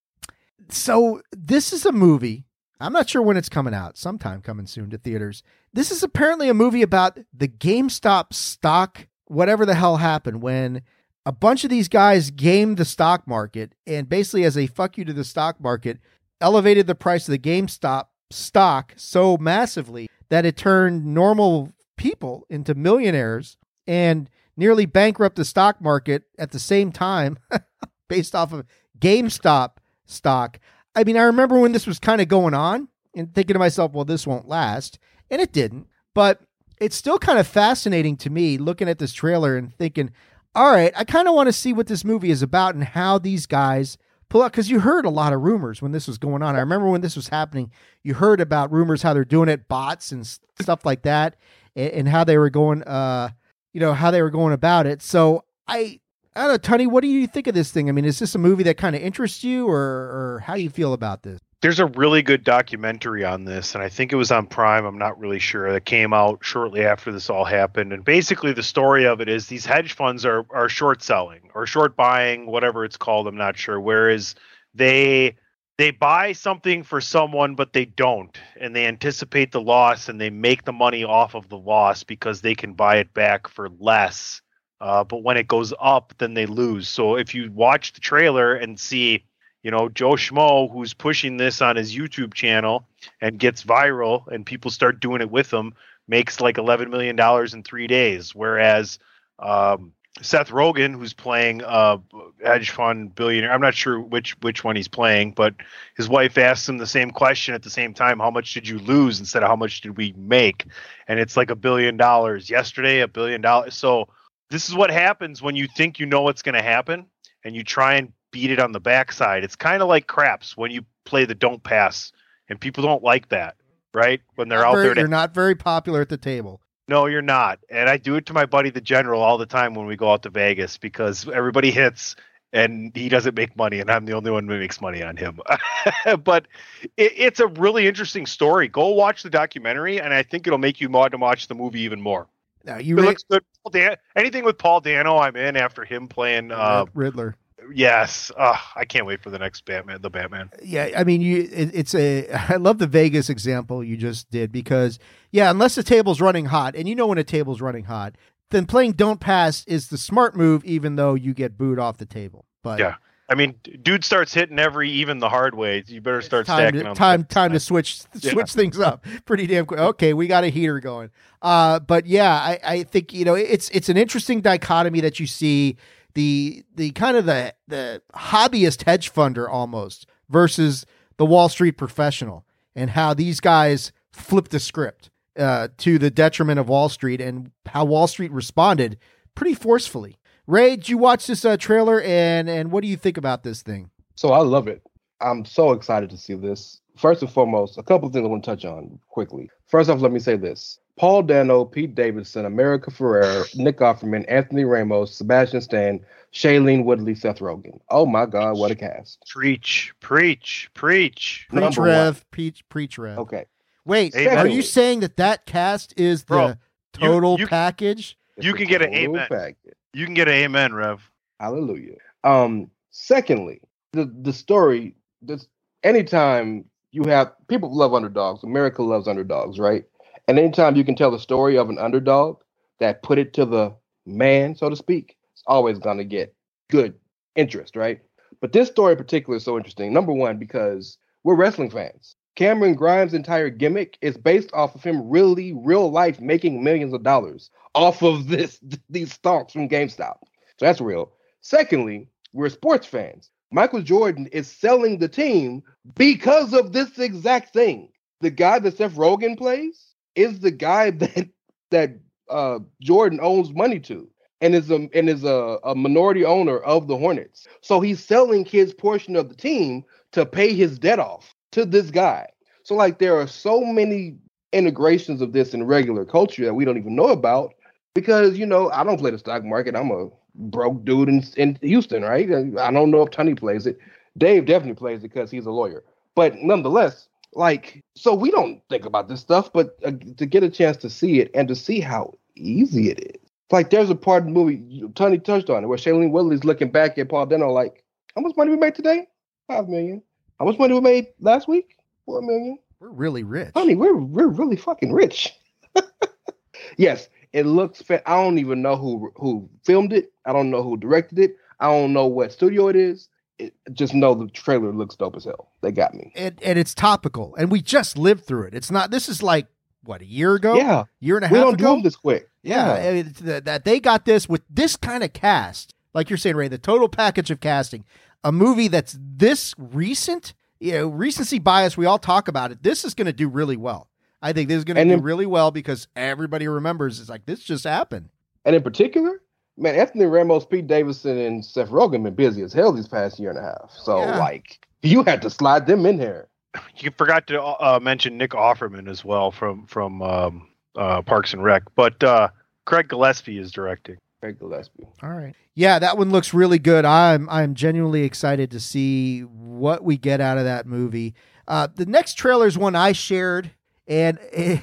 so this is a movie. I'm not sure when it's coming out, sometime coming soon to theaters. This is apparently a movie about the GameStop stock, whatever the hell happened when a bunch of these guys gamed the stock market and basically as a fuck you to the stock market elevated the price of the GameStop stock so massively that it turned normal people into millionaires and nearly bankrupt the stock market at the same time based off of GameStop stock. I mean, I remember when this was kind of going on and thinking to myself, well, this won't last. And it didn't. But it's still kind of fascinating to me looking at this trailer and thinking, all right, I kind of want to see what this movie is about and how these guys pull out because you heard a lot of rumors when this was going on. I remember when this was happening, you heard about rumors how they're doing it, bots and stuff like that, and, and how they were going, uh, you know, how they were going about it. So I, I don't know, Tony, what do you think of this thing? I mean, is this a movie that kind of interests you, or, or how do you feel about this? There's a really good documentary on this, and I think it was on Prime. I'm not really sure. That came out shortly after this all happened, and basically the story of it is these hedge funds are are short selling or short buying, whatever it's called. I'm not sure. Whereas they they buy something for someone, but they don't, and they anticipate the loss, and they make the money off of the loss because they can buy it back for less. Uh, but when it goes up, then they lose. So if you watch the trailer and see you know, Joe Schmo, who's pushing this on his YouTube channel and gets viral and people start doing it with him, makes like $11 million in three days. Whereas um, Seth Rogen, who's playing a hedge fund billionaire, I'm not sure which which one he's playing, but his wife asks him the same question at the same time: How much did you lose instead of how much did we make? And it's like a billion dollars. Yesterday, a billion dollars. So this is what happens when you think you know what's going to happen and you try and beat it on the backside. It's kind of like craps when you play the don't pass, and people don't like that, right? When they're not out very, there, to, you're not very popular at the table. No, you're not. And I do it to my buddy the general all the time when we go out to Vegas because everybody hits and he doesn't make money, and I'm the only one who makes money on him. but it, it's a really interesting story. Go watch the documentary, and I think it'll make you want to watch the movie even more. Now you it looks good. Dan- anything with Paul Dano, I'm in after him playing uh, Riddler. Yes, uh, I can't wait for the next Batman. The Batman. Yeah, I mean, you. It, it's a. I love the Vegas example you just did because yeah, unless the table's running hot, and you know when a table's running hot, then playing don't pass is the smart move, even though you get booed off the table. But yeah. I mean, dude starts hitting every even the hard way. You better start time stacking to. Time, time to switch switch yeah. things up pretty damn quick. Okay, we got a heater going. Uh, but yeah, I, I think you know it's it's an interesting dichotomy that you see the the kind of the the hobbyist hedge funder almost versus the Wall Street professional and how these guys flip the script. uh, to the detriment of Wall Street and how Wall Street responded pretty forcefully. Rey, did you watch this uh, trailer and and what do you think about this thing? So I love it. I'm so excited to see this. First and foremost, a couple of things I want to touch on quickly. First off, let me say this. Paul Dano, Pete Davidson, America Ferrera, Nick Offerman, Anthony Ramos, Sebastian Stan, Shailene Woodley, Seth Rogen. Oh my God, what a cast. Preach, preach, preach. Preach Number Rev, one. preach, preach Rev. Okay. Wait, Amen. are you saying that that cast is the Bro, you- total you- package? You can get an amen. package. You can get an amen, Rev. Hallelujah. Um, secondly, the the story, this anytime you have people love underdogs, America loves underdogs, right? And anytime you can tell the story of an underdog that put it to the man, so to speak, it's always gonna get good interest, right? But this story in particular is so interesting. Number one, because we're wrestling fans. Cameron Grimes' entire gimmick is based off of him really, real life, making millions of dollars off of this these stocks from GameStop. So that's real. Secondly, we're sports fans. Michael Jordan is selling the team because of this exact thing. The guy that Seth Rogen plays is the guy that that uh, Jordan owes money to, and is a and is a, a minority owner of the Hornets. So he's selling his portion of the team to pay his debt off to this guy. So like there are so many integrations of this in regular culture that we don't even know about because you know I don't play the stock market. I'm a broke dude in, in Houston, right? I don't know if Tony plays it. Dave definitely plays it because he's a lawyer. But nonetheless, like, so we don't think about this stuff, but uh, to get a chance to see it and to see how easy it is. Like, there's a part of the movie, Tony touched on it, where Shailene Woodley's looking back at Paul Dano, like, how much money we made today? Five million. How much money we made last week? Four million. We're really rich. Honey, we're we're really fucking rich. yes, it looks. I don't even know who who filmed it. I don't know who directed it. I don't know what studio it is. It, just know the trailer looks dope as hell. They got me. and, and it's topical, and we just lived through it. It's not. This is like what a year ago, Yeah, year and a we half We don't do them this quick. yeah, the- that they got this with this kind of cast, like you're saying, Rey. The total package of casting, a movie that's this recent. You know, recency bias. We all talk about it. This is going to do really well. I think this is going to do in- really well because everybody remembers. It's like this just happened. And in particular, man, Anthony Ramos, Pete Davidson, and Seth Rogen been busy as hell these past year and a half. So Yeah. like, you had to slide them in here. You forgot to uh, mention Nick Offerman as well from from um, uh, Parks and Rec, but uh, Craig Gillespie is directing. Craig Gillespie. All right. Yeah, that one looks really good. I'm I'm genuinely excited to see what we get out of that movie. Uh, the next trailer is one I shared, and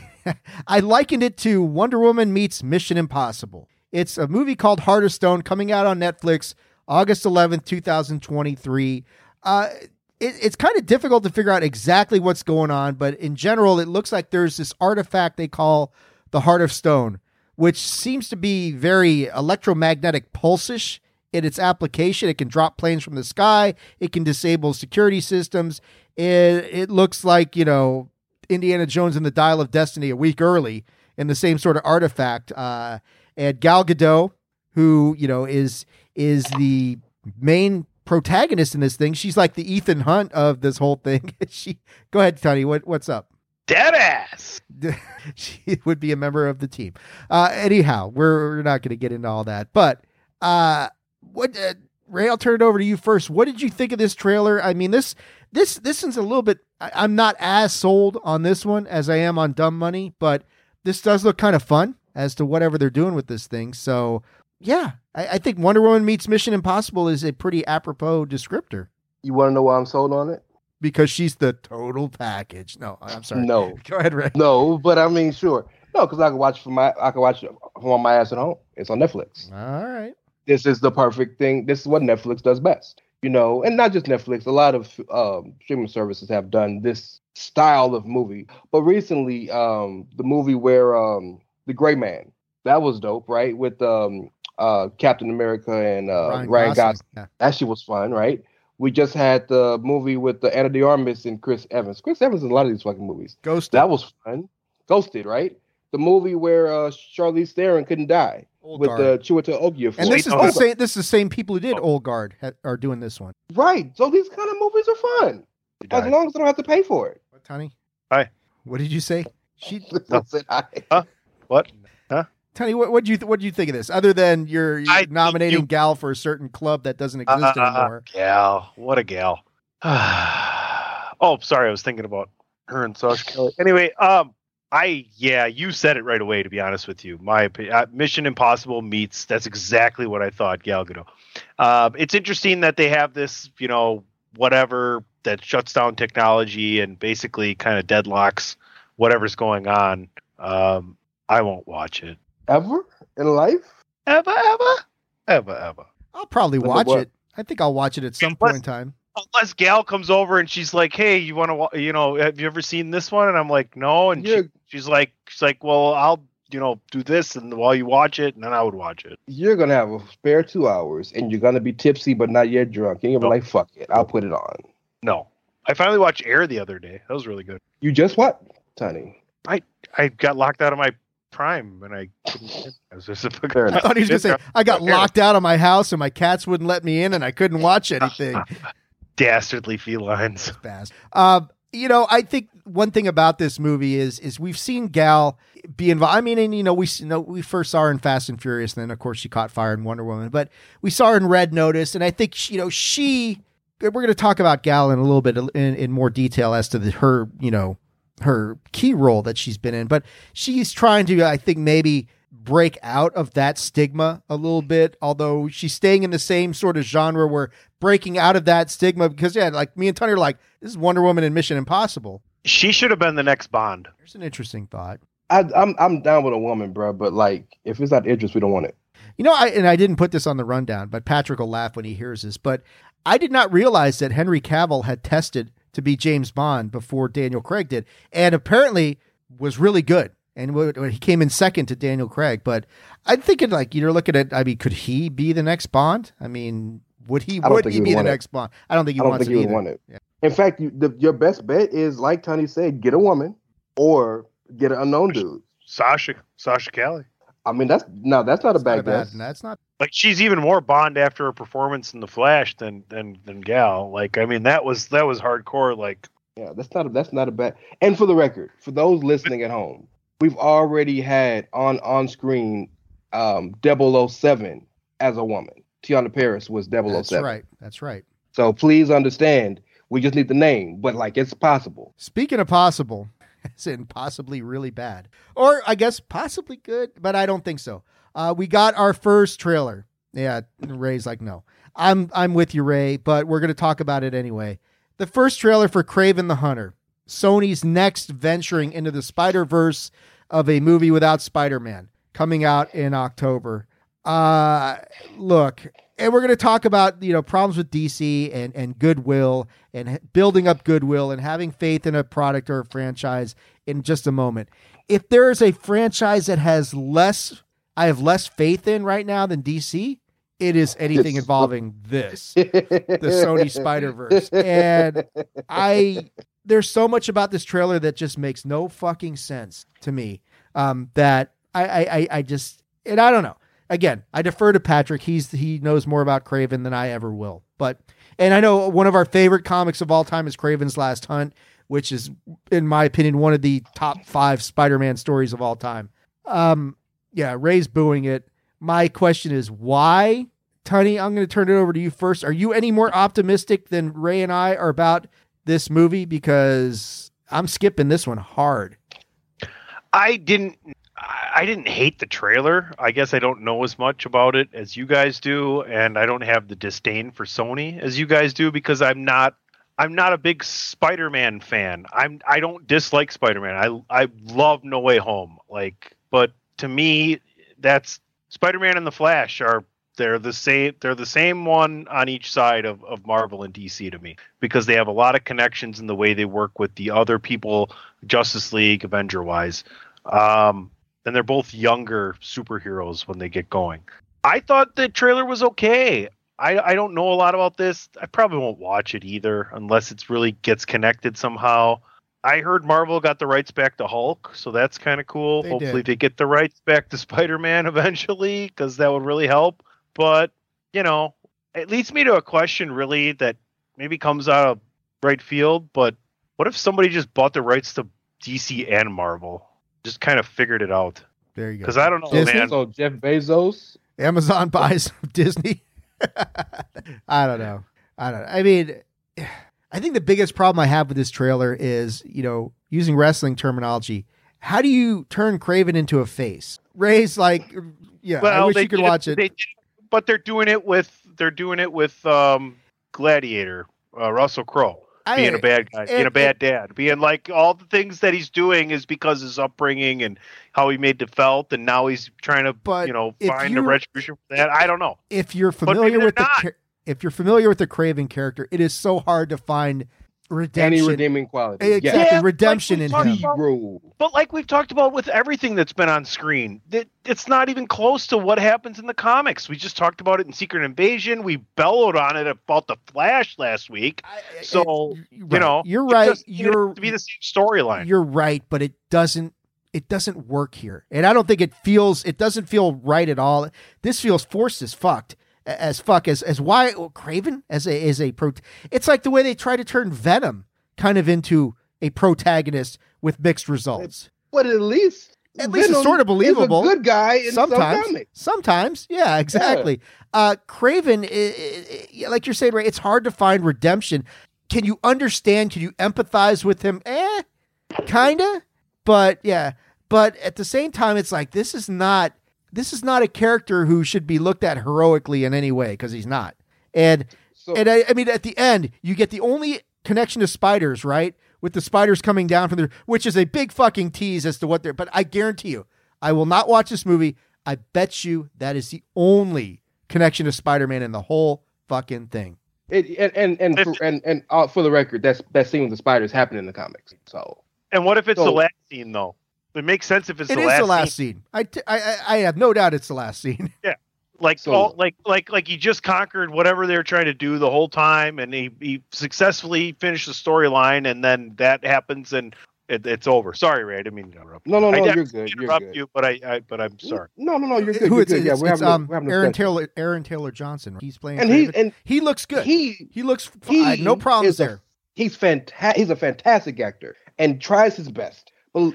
I likened it to Wonder Woman meets Mission Impossible. It's a movie called Heart of Stone coming out on Netflix August 11th, 2023. Uh, it, it's kind of difficult to figure out exactly what's going on, but in general, it looks like there's this artifact they call the Heart of Stone, which seems to be very electromagnetic pulsish in its application. It can drop planes from the sky, it can disable security systems. It, it looks like, you know, Indiana Jones and the Dial of Destiny a week early in the same sort of artifact. Uh, and Gal Gadot, who, you know, is is the main protagonist in this thing. She's like the Ethan Hunt of this whole thing. she go ahead, Tony. What what's up? Dead ass. she would be a member of the team. Uh, anyhow, we're, we're not going to get into all that. But uh, what, uh, Rey? I'll turn it over to you first. What did you think of this trailer? I mean this this this is a little bit. I, I'm not as sold on this one as I am on Dumb Money, but this does look kind of fun as to whatever they're doing with this thing. So yeah, I, I think Wonder Woman meets Mission Impossible is a pretty apropos descriptor You want to know why I'm sold on it? because she's the total package. No, I'm sorry. No, Go ahead, Rey. no, but I mean, sure. No, because I can watch it from my I can watch on my ass at home. It's on Netflix. All right. This is the perfect thing. This is what Netflix does best. You know, and not just Netflix. A lot of um, streaming services have done this style of movie. But recently, um, the movie where um, the Gray Man that was dope, right? With um, uh, Captain America and uh, Ryan, Gosling. Yeah. That shit was fun, right? We just had the movie with the Ana de Armas and Chris Evans. Chris Evans in a lot of these fucking movies. Ghost. That was fun. Ghosted, right? The movie where uh, Charlize Theron couldn't die with the Chiwetel Ejiofor. and this is the same. This is the same people who did Oh. Old Guard ha- are doing this one. right. So these kind of movies are fun as long as I don't have to pay for it. What, Tony? Hi. What did you say? She, Said I. Huh? What? Huh? Tony, what what do you th- what do you think of this? Other than you're, you're I nominating you- Gal for a certain club that doesn't exist Uh, anymore. gal, what a gal. oh, sorry, I was thinking about her and Sasha Calle. Anyway, um, I yeah, you said it right away. To be honest with you, my opi- uh, Mission Impossible meets. That's exactly what I thought. Gal Gadot. Um, it's interesting that they have this, you know, whatever that shuts down technology and basically kind of deadlocks whatever's going on. Um, I won't watch it Ever in life? ever, ever, ever, ever. I'll probably watch it. I think I'll watch it at some Let's- point in time. Unless Gal comes over and she's like, "Hey, you want to, you know, have you ever seen this one?" And I'm like, "No," and she, she's like, "She's like, well, I'll, you know, do this, and while you watch it, and then I would watch it." You're gonna have a spare two hours, and you're gonna be tipsy but not yet drunk. And you're gonna be like, "Fuck it, I'll put it on." No, I finally watched Air the other day. That was really good. You just what, Tony? I I got locked out of my Prime, and I couldn't. I was just Fair I thought he was going to say, I got locked out of my house and my cats wouldn't let me in and I couldn't watch anything. dastardly felines. Fast. Um, you know, I think one thing about this movie is is we've seen Gal be involved. I mean, and you know, we you know we first saw her in Fast and Furious, and then of course she caught fire in Wonder Woman. But we saw her in Red Notice, and I think she, you know she. We're going to talk about Gal in a little bit in, in more detail as to the, her you know her key role that she's been in, but she's trying to I think maybe break out of that stigma a little bit. Although she's staying in the same sort of genre where breaking out of that stigma because yeah, like me and Tony are like this is Wonder Woman and Mission Impossible. She should have been the next Bond. There's an interesting thought. I, I'm I'm down with a woman, bro. But like, if it's not interest, we don't want it. You know, I and I didn't put this on the rundown, but Patrick will laugh when he hears this. But I did not realize that Henry Cavill had tested to be James Bond before Daniel Craig did, and apparently was really good. And wh- when he came in second to Daniel Craig, but I'm thinking like you're looking at. I mean, could he be the next Bond? I mean, would he? Would he he would be the want it. next Bond? I don't think he I don't wants think it he would want it. Yeah. In fact, you, the, your best bet is like Tony said, get a woman or get an unknown dude. Sasha, Sasha Calle. I mean, that's no, that's not a It's not bad guess. That's not. Like she's even more Bond after her performance in The Flash than than than Gal. Like I mean, that was that was hardcore. Like Yeah, that's not a, that's not a bad. And for the record, for those listening at home, we've already had on on screen um 007 as a woman. Tiana Paris was 007. That's right. That's right. So please understand, we just need the name, but like it's possible. Speaking of possible, as in possibly really bad, or I guess possibly good, but I don't think so. Uh, we got our first trailer. Yeah, Rey's like, no, I'm I'm with you, Rey, but we're gonna talk about it anyway. The first trailer for Kraven the Hunter, Sony's next venturing into the Spider Verse of a movie without Spider Man, coming out in October. Uh, look, and we're going to talk about you know problems with DC and and goodwill and building up goodwill and having faith in a product or a franchise in just a moment. If there is a franchise that has less, I have less faith in right now than DC, it is anything involving this, the Sony Spider Verse, and I. There's so much about this trailer that just makes no fucking sense to me. Um, that I, I, I, just, and I don't know again, I defer to Patrick. He's he knows more about Kraven than I ever will. But and I know one of our favorite comics of all time is Kraven's Last Hunt, which is, in my opinion, one of the top five Spider-Man stories of all time. Um, yeah, Rey's booing it. My question is why, Tony? I'm going to turn it over to you first. Are you any more optimistic than Rey and I are about this movie? Because I'm skipping this one hard. I didn't I didn't hate the trailer. I guess I don't know as much about it as you guys do, and I don't have the disdain for Sony as you guys do because I'm not I'm not a big Spider-Man fan. I'm I don't dislike Spider-Man. I I love No Way Home. Like, but to me, that's Spider-Man and the Flash are they're the same they're the same one on each side of, of Marvel and DC to me because they have a lot of connections in the way they work with the other people Justice League Avenger wise um, and they're both younger superheroes when they get going. I thought the trailer was okay. I, I don't know a lot about this. I probably won't watch it either unless it's really gets connected somehow. I heard Marvel got the rights back to Hulk, so that's kind of cool. They Hopefully, did. they get the rights back to Spider Man eventually, because that would really help. But you know, it leads me to a question really that maybe comes out of right field. But what if somebody just bought the rights to DC and Marvel. Just kind of figured it out There you go. because I don't know, Disney? man. So Jeff Bezos. Amazon buys Disney. I don't know. I don't know. I mean, I think the biggest problem I have with this trailer is, you know, using wrestling terminology. How do you turn Kraven into a face? Rey's like, yeah, I wish you could did watch it. They did, but they're doing it with they're doing it with um, Gladiator, uh, Russell Crowe. I- being a bad guy, being a bad dad, being like all the things that he's doing is because his upbringing and how he made the felt, and now he's trying to, But you know, find you- a retribution for that. I don't know. if you're familiar with the not. if you're familiar with the Kraven character, it is so hard to find Any redeeming quality. Exactly, Yeah, redemption we in talked him. about- But like we've talked about with everything that's been on screen, that it's not even close to what happens in the comics. We just talked about it in Secret Invasion. We bellowed on it about the Flash last week. So you Right. know, you're right. doesn't need it You're to be the same storyline. You're right, but it doesn't it doesn't work here. And I don't think it feels it doesn't feel right at all. This feels forced as fucked. As fuck as as why well, Kraven as a as a pro it's like the way they try to turn Venom kind of into a protagonist with mixed results. But at least At least it's sort of believable. Good guy in some sometimes. sometimes. Yeah exactly. Uh Kraven i- i- i- like you're saying right it's hard to find redemption. Can you understand? Can you empathize with him? Eh kinda. But yeah. But at the same time it's like this is not this is not a character who should be looked at heroically in any way because he's not and So and I, I mean, at the end, you get the only connection to spiders, right? With the spiders coming down from there, which is a big fucking tease as to what they're. But I guarantee you, I will not watch this movie. I bet you that is the only connection to Spider-Man in the whole fucking thing. it, and and and for, and, and uh, for the record, that's that scene with the spiders happened in the comics. So and what if it's So- the last scene though? It makes sense if it's It the is last the last scene. scene. I, t- I, I- I have no doubt it's the last scene. Yeah, like So- all, like like like he just conquered whatever they were trying to do the whole time, and he he successfully finished the storyline, and then that happens, and it, it's over. Sorry, Rey, I didn't mean to interrupt. no, no, no, didn't you're good. You're good. you, but I, I but I'm sorry. No, no, no, you're good. Who You're it's, good. Yeah, it's, we're it's, having, a- um, we're having Aaron discussion. Taylor Aaron Taylor Johnson. He's playing and he and he looks good. He, he looks he fine. No problems is a- there. he's fantastic. He's a fantastic actor and tries his best.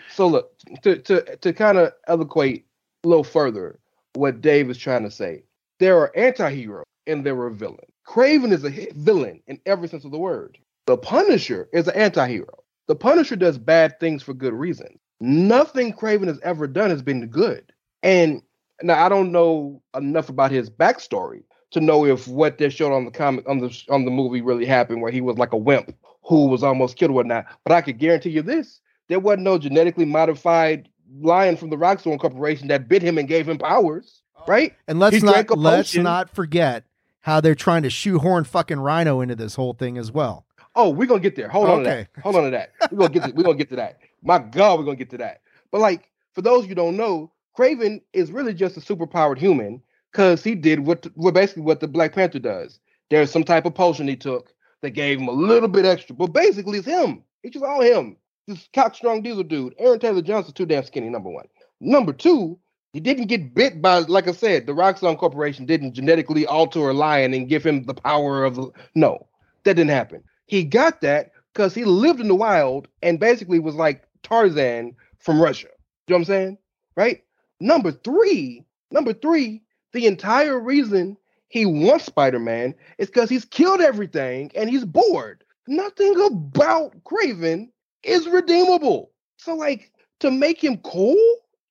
So look to to to kind of eloquate a little further what Dave is trying to say. There are anti-heroes and there are villains. Kraven is a villain in every sense of the word. The Punisher is an anti-hero. The Punisher does bad things for good reasons. Nothing Kraven has ever done has been good. And now I don't know enough about his backstory to know if what they showed on the comic on the on the movie really happened, where he was like a wimp who was almost killed or not. But I could guarantee you this: there wasn't no genetically modified lion from the Rockstone Corporation that bit him and gave him powers, oh. right? And let's He not let's potion. not forget how they're trying to shoehorn fucking Rhino into this whole thing as well. Oh, we're gonna get there. Hold on to that. Hold on to that. We're gonna get to, we're gonna get to that. My God, we're gonna get to that. But like for those you don't know, Kraven is really just a superpowered human because he did what what basically what the Black Panther does. There's some type of potion he took that gave him a little bit extra, but basically it's him. It's just all him. This cock strong diesel dude. Aaron Taylor Johnson's too damn skinny. Number one. Number two, he didn't get bit by, like I said, the Rockstone Corporation didn't genetically alter a lion and give him the power of the. No, that didn't happen. He got that because he lived in the wild and basically was like Tarzan from Russia. You know what I'm saying? Right? Number three, number three, the entire reason he wants Spider-Man is because he's killed everything and he's bored. Nothing about Kraven is redeemable. So, like, to make him cool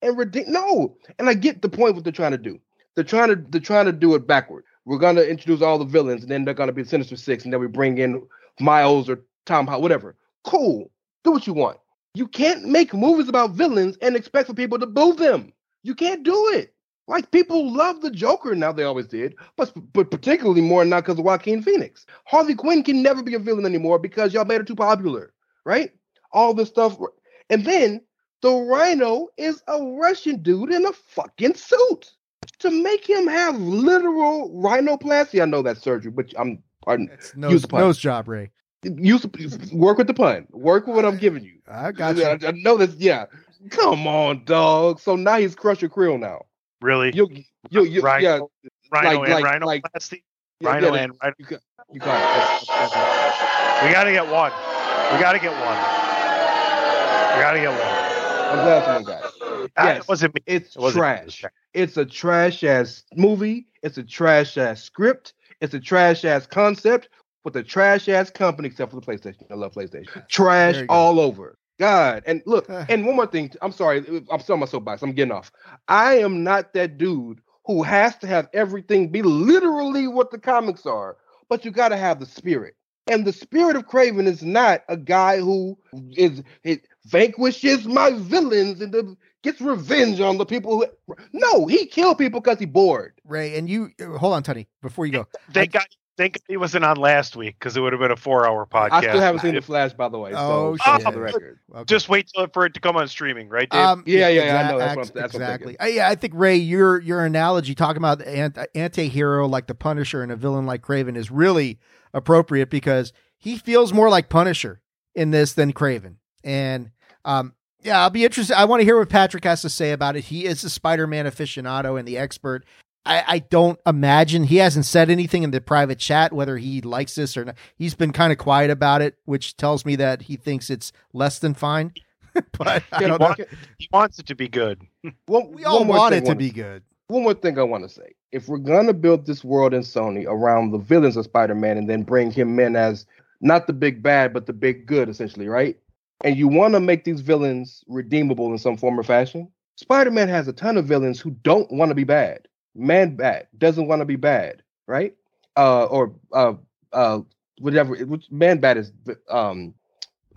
and redeem no. And I get the point what they're trying to do. They're trying to they're trying to do it backward. We're gonna introduce all the villains, and then they're gonna be Sinister Six, and then we bring in Miles or Tom Holland, whatever. Cool. Do what you want. You can't make movies about villains and expect for people to boo them. You can't do it. Like people love the Joker now, they always did, but but particularly more now because of Joaquin Phoenix. Harley Quinn can never be a villain anymore because y'all made her too popular, right? All this stuff, and then the Rhino is a Russian dude in a fucking suit. To make him have literal rhinoplasty, I know that's surgery, but I'm pardon. It's Use nose, the pun. nose job, Ray. Use work with the pun. Work with what I'm giving you. I got I, you. I know this. Yeah. Come on, dog. So now he's Crusher Krill now. Really, You, you, you, Rhino, yeah, Rhino like- and like- Rhino like- plasty? yeah, Rhino yeah, and Rhino. You got, you got it. That's- that's- We got to get one. We got to get one. I gotta get one. I'm glad someone got it. Yes, It wasn't me. it's It wasn't me. trash. It's a trash ass movie. It's a trash ass script. It's a trash ass concept with a trash ass company, except for the PlayStation. I love PlayStation. Trash There you go. all over. God. And look, and one more thing. I'm sorry. I'm still on my soapbox. I'm getting off. I am not that dude who has to have everything be literally what the comics are, but you got to have the spirit. And the spirit of Kraven is not a guy who is it vanquishes my villains and the, gets revenge on the people who. No, he killed people because he bored. Rey, and you uh, hold on, Tony, before you go. Thank God. Thank God he wasn't on last week because it would have been a four-hour podcast. I still haven't seen the If- Flash, by the way. Oh, so just shit. for the record. Okay. Just wait till for it to come on streaming, right, Dave? Um, Yeah, yeah, yeah, I know. That's what I'm- that's what I'm exactly. Uh, yeah, I think Rey, your your analogy talking about the anti-hero like the Punisher and a villain like Kraven is really appropriate because he feels more like Punisher in this than Kraven. And um, yeah, I'll be interested. I want to hear what Patrick has to say about it. He is a Spider-Man aficionado and the expert. I, I don't imagine he hasn't said anything in the private chat whether he likes this or not. He's been kind of quiet about it, which tells me that he thinks it's less than fine. but I don't know. want- he wants it to be good. One, We all want it wanna- be good. One more thing I want to say. If we're gonna build this world in Sony around the villains of Spider-Man and then bring him in as not the big bad, but the big good, essentially, right? And you want to make these villains redeemable in some form or fashion. Spider-Man has a ton of villains who don't want to be bad. Man Bat doesn't want to be bad, right? Uh, or uh, uh, whatever. Which Man Bat is um,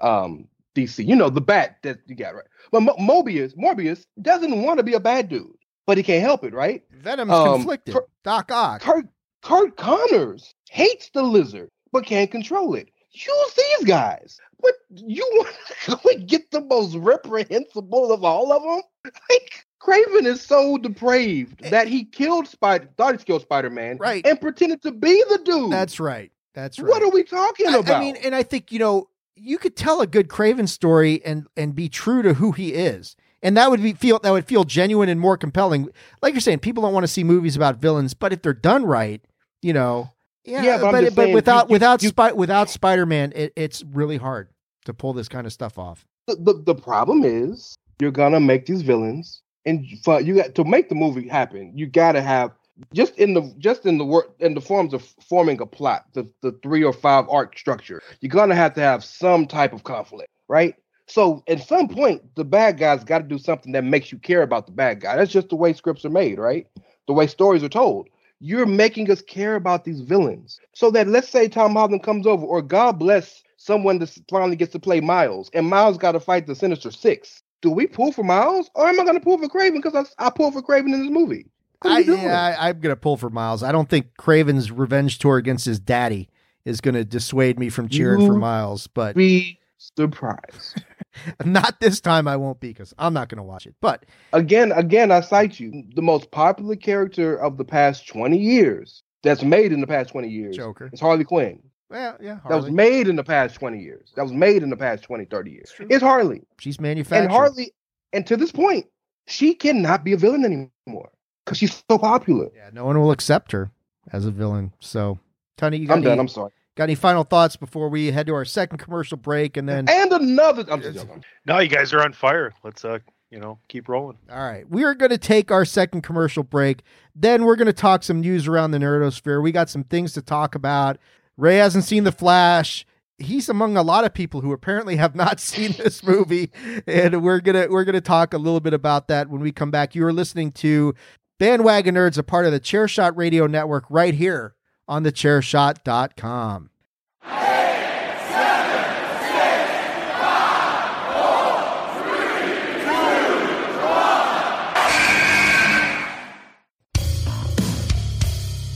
um, DC. You know the Bat that you got right. But Mo- Mobius, Morbius doesn't want to be a bad dude, but he can't help it, right? Venom's Um, conflicted. Curt- Doc Ock. Curt Curt Connors hates the lizard, but can't control it. Use these guys. But you want to get the most reprehensible of all of them? Like Kraven is so depraved eh. that he killed Spider, thought he killed Spider Man, Right. and pretended to be the dude. That's right. That's right. what are we talking I, about? I mean, and I think you know you could tell a good Kraven story and and be true to who he is, and that would be feel that would feel genuine and more compelling. Like you're saying, people don't want to see movies about villains, but if they're done right, you know, yeah. Yeah, but but but saying, without you- without you- Spy, without Spider Man, it, it's really hard to pull this kind of stuff off. the, the, the problem is you're gonna make these villains and for, you got to make the movie happen you gotta have just in the just in the work in the forms of forming a plot the, the three or five arc structure you're gonna have to have some type of conflict right? So at some point the bad guys got to do something that makes you care about the bad guy. That's just the way scripts are made right? The way stories are told. You're making us care about these villains. So that let's say tom holland comes over or god bless someone that finally gets to play miles and miles got to fight the sinister six do we pull for miles or am i going to pull for Kraven because I, I pull for Kraven in this movie I, yeah, I, I'm gonna pull for Miles. I don't think Kraven's revenge tour against his daddy is gonna dissuade me from cheering for Miles, but be surprised not this time. I won't be because I'm not gonna watch it. But again again i cite you the most popular character of the past 20 years that's made in the past 20 years Joker. is harley quinn Well, yeah, that was made in the past 20 years that was made in the past 20 30 years It's it's harley She's manufactured. and harley and to this point she cannot be a villain anymore because she's so popular Yeah, no one will accept her as a villain. So, Tony, you got, i'm any, done i'm sorry got any final thoughts before we head to our second commercial break? And then, and another i'm just joking. No, you guys are on fire. Let's uh, you know, keep rolling. all right, we are going to take our second commercial break. Then we're going to talk some news around the nerdosphere. We got some things to talk about. Rey hasn't seen The Flash. He's among a lot of people who apparently have not seen this movie, and we're gonna we're gonna talk a little bit about that when we come back. You are listening to Bandwagon Nerds, a part of the Chairshot Radio Network, right here on the thechairshot.com.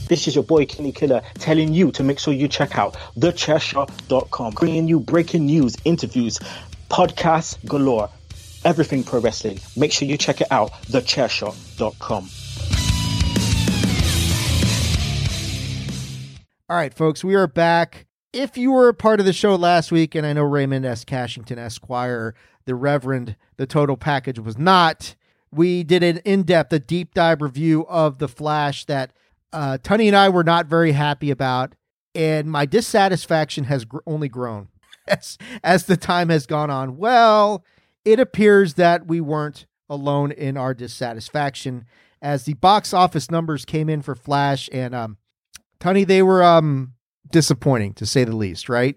This is your boy Kenny Killer telling you to make sure you check out thechairshot.com, bringing you breaking news, interviews, podcasts galore, everything pro wrestling. Make sure you check it out, thechairshot.com. All right, folks, we are back. If you were a part of the show last week, and I know Raymond S. Cashington Esquire, the Reverend, the total package was not, we did an in depth, a deep dive review of The Flash that uh, Tunney and I were not very happy about. And my dissatisfaction has gr- only grown as, as the time has gone on. Well, it appears that we weren't alone in our dissatisfaction as the box office numbers came in for Flash and um Tony they were um disappointing to say the least, right?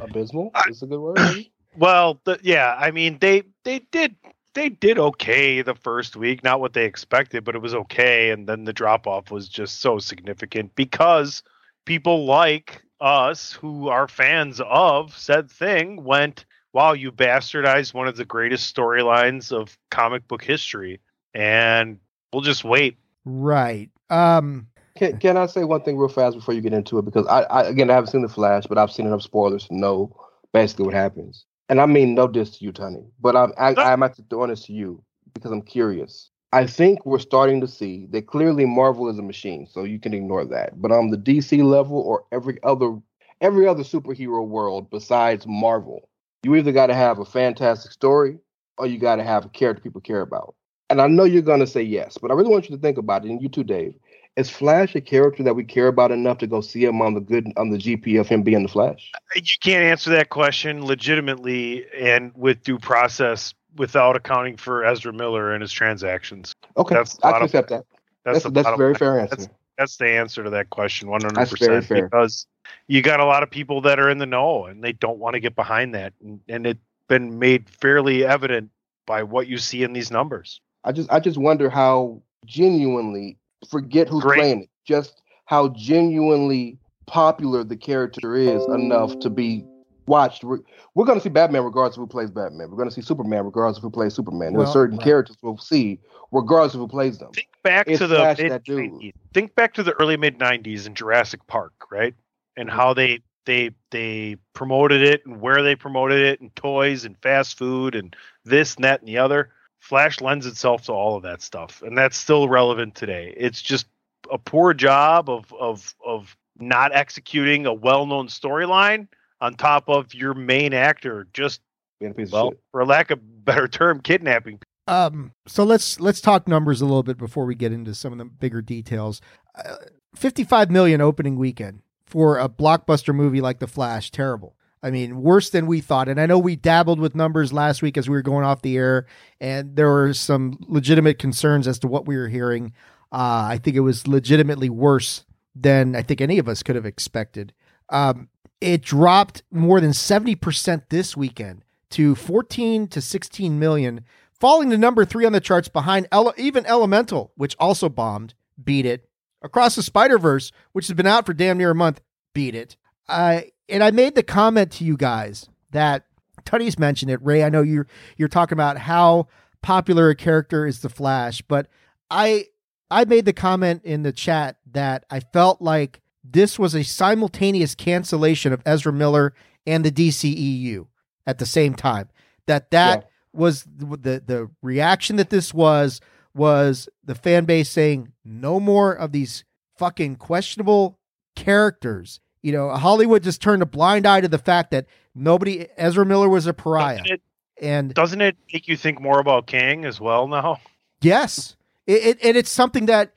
Abysmal is a good word. Well, the, yeah, I mean they they did they did okay the first week, not what they expected, but it was okay. And then the drop off was just so significant because people like us who are fans of said thing went, wow, you bastardized one of the greatest storylines of comic book history. And we'll just wait. Right. Um Can, can I say one thing real fast before you get into it? Because I, I again I haven't seen the Flash, but I've seen enough spoilers to know basically what happens. And I mean no diss to you, Tony, but I'm I, I'm actually throwing this to you because I'm curious. I think we're starting to see that clearly Marvel is a machine, so you can ignore that. But on the DC level or every other every other superhero world besides Marvel, you either got to have a fantastic story or you got to have a character people care about. And I know you're going to say yes, but I really want you to think about it, and you too, Dave. Is Flash a character that we care about enough to go see him on the good on the GP of him being the Flash? You can't answer that question legitimately and with due process without accounting for Ezra Miller and his transactions. Okay, That's I can accept that. That's that's, a very line. fair answer. That's, that's the answer to that question, one hundred percent. Because you got a lot of people that are in the know and they don't want to get behind that, and, and it's been made fairly evident by what you see in these numbers. I just I just wonder how genuinely forget who's Great. playing it. Just how genuinely popular the character is enough to be watched. We're, we're going to see Batman regardless of who plays Batman. We're going to see Superman regardless of who plays Superman. There Well, are certain right. characters we'll see regardless of who plays them. Think back It's to the mid that dude. 90s. Think back to the early mid '90s in Jurassic Park, right? And how they they they promoted it and where they promoted it and toys and fast food and this and that and the other. Flash lends itself to all of that stuff, and that's still relevant today. It's just a poor job of of of not executing a well-known storyline on top of your main actor just Being a piece well, of shit. for lack of better term, kidnapping. Um, so let's let's talk numbers a little bit before we get into some of the bigger details. Uh, Fifty-five million opening weekend for a blockbuster movie like The Flash, terrible. I mean, worse than we thought. And I know we dabbled with numbers last week as we were going off the air, and there were some legitimate concerns as to what we were hearing. Uh, I think it was legitimately worse than I think any of us could have expected. Um, it dropped more than 70% this weekend to 14 to 16 million, falling to number three on the charts behind Ele- even Elemental, which also bombed, beat it. Across the Spider Verse, which has been out for damn near a month, beat it. Uh, and I made the comment to you guys that Tuddy's mentioned it. Rey, I know you're you're talking about how popular a character is the Flash, but I I made the comment in the chat that I felt like this was a simultaneous cancellation of Ezra Miller and the DCEU at the same time. That that Yeah. was the the reaction that this was was the fan base saying no more of these fucking questionable characters. You know, Hollywood just turned a blind eye to the fact that nobody Ezra Miller was a pariah. Doesn't it, And doesn't it make you think more about Kang as well now? yes, it, it and it's something that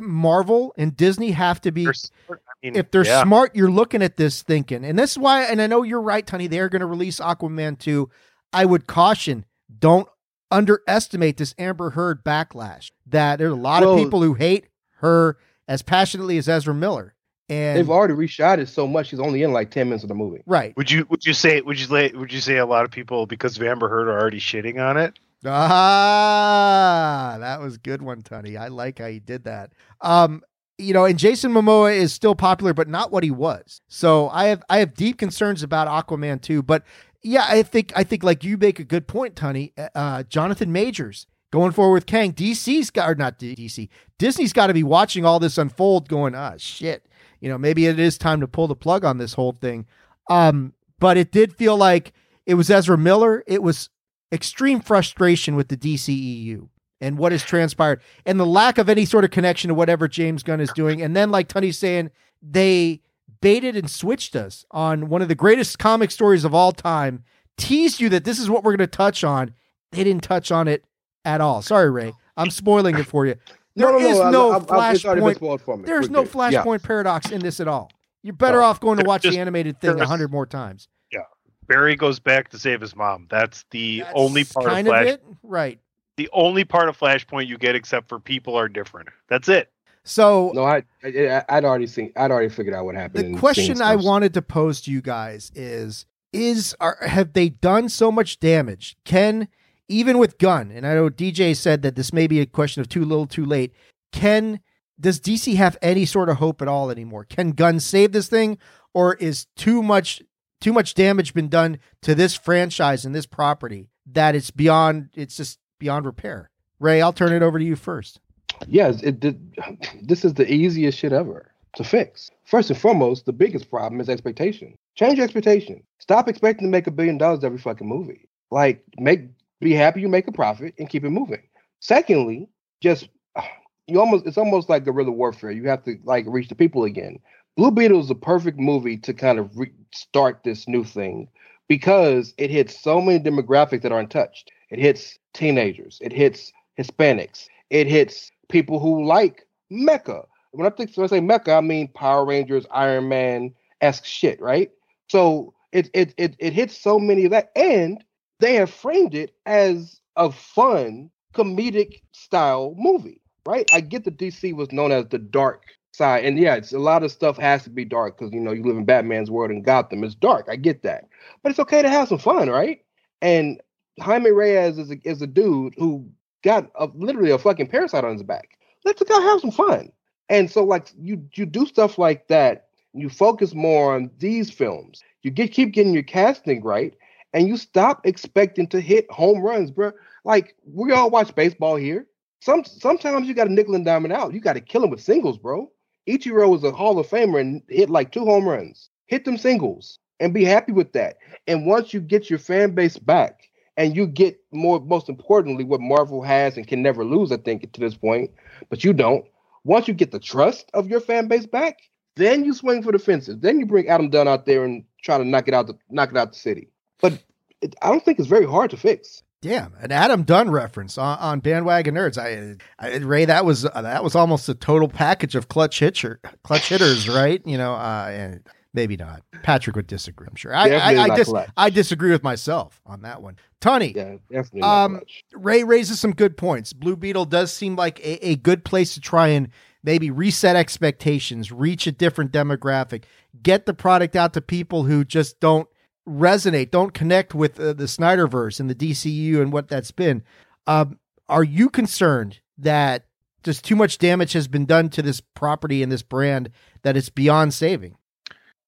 Marvel and Disney have to be They're smart. I mean, if they're yeah. smart, you're looking at this thinking, and this is why. And I know you're right, Tony. They're going to release Aquaman two. I would caution: don't underestimate this Amber Heard backlash. That there's a lot Well- of people who hate her as passionately as Ezra Miller, and They've already reshot it so much. She's only in like ten minutes of the movie. right. Would you would you say would you say would you say a lot of people because of Amber Heard are already shitting on it? Ah, that was a good one, Tony. I like how you did that. Um, you know, and Jason Momoa is still popular, but not what he was. So I have I have deep concerns about Aquaman too. But yeah, I think I think like you make a good point, Tony. Uh, Jonathan Majors going forward with Kang. DC's got or not DC. Disney's got to be watching all this unfold, going ah shit. You know, maybe it is time to pull the plug on this whole thing. Um, but it did feel like it was Ezra Miller. It was extreme frustration with the DCEU and what has transpired and the lack of any sort of connection to whatever James Gunn is doing. And then, like Tony's saying, they baited and switched us on one of the greatest comic stories of all time, teased you that this is what we're going to touch on. They didn't touch on it at all. Sorry, Rey. I'm spoiling it for you. There is I- no I- I- it's already flashpoint. spoiled for me. There's no good. Yeah. flashpoint paradox in this at all. You're better No. off going to watch just- the animated thing a hundred more times. Yeah, Barry goes back to save his mom. That's the That's only part kind of Flash. it, right? The only part of Flashpoint you get, except for people are different. That's it. So No, I, I I'd already seen. I'd already figured out what happened. the question I wanted to pose to you guys is: Is are have they done so much damage? Can even with Gunn, and I know DJ said that this may be a question of too little, too late. Can does DC have any sort of hope at all anymore? Can Gunn save this thing, or is too much too much damage been done to this franchise and this property that it's beyond it's just beyond repair? Rey, I'll turn it over to you first. Yes, it did. This is the easiest shit ever to fix. First and foremost, the biggest problem is expectation. Change expectation. Stop expecting to make a billion dollars every fucking movie. Like, make be happy you make a profit and keep it moving. Secondly, just ah, you almost it's almost like guerrilla warfare. You have to like reach the people again. Blue Beetle is a perfect movie to kind of restart this new thing because it hits so many demographics that aren't touched. It hits teenagers. It hits Hispanics. It hits people who like mecha. When I think when I say mecha, I mean Power Rangers, Iron Man esque shit, right? So it it it it hits so many of that, and they have framed it as a fun comedic style movie, right? I get that DC was known as the dark side, and yeah, it's a lot of stuff has to be dark because you know you live in Batman's world and Gotham is dark. I get that, but it's okay to have some fun, right? And Jaime Reyes is a, is a dude who got a, literally a fucking parasite on his back. Let the guy have some fun. And so, like you, you do stuff like that. You focus more on these films. You get keep getting your casting right, and you stop expecting to hit home runs, bro. Like we all watch baseball here. Some sometimes you got to nickel and it out. You got to kill him with singles, bro. Ichiro was a Hall of Famer and hit like two home runs. Hit them singles and be happy with that. And once you get your fan base back, and you get more most importantly what marvel has and can never lose i think to this point but you don't once you get the trust of your fan base back then you swing for the fences then you bring adam dunn out there and try to knock it out the knock it out the city but it, i don't think it's very hard to fix Damn, an Adam Dunn reference on, on bandwagon nerds. I, I Rey, that was uh, that was almost a total package of clutch hitter, clutch hitters, right? You know, uh, and maybe not. Patrick would disagree. I'm sure. I I, I, dis-. I disagree with myself on that one. Tony, yeah definitely Um. Rey raises some good points. Blue Beetle does seem like a, a good place to try and maybe reset expectations, reach a different demographic, get the product out to people who just don't resonate, don't connect with uh, the Snyderverse and the DCU and what that's been. Um, are you concerned that just too much damage has been done to this property and this brand that it's beyond saving?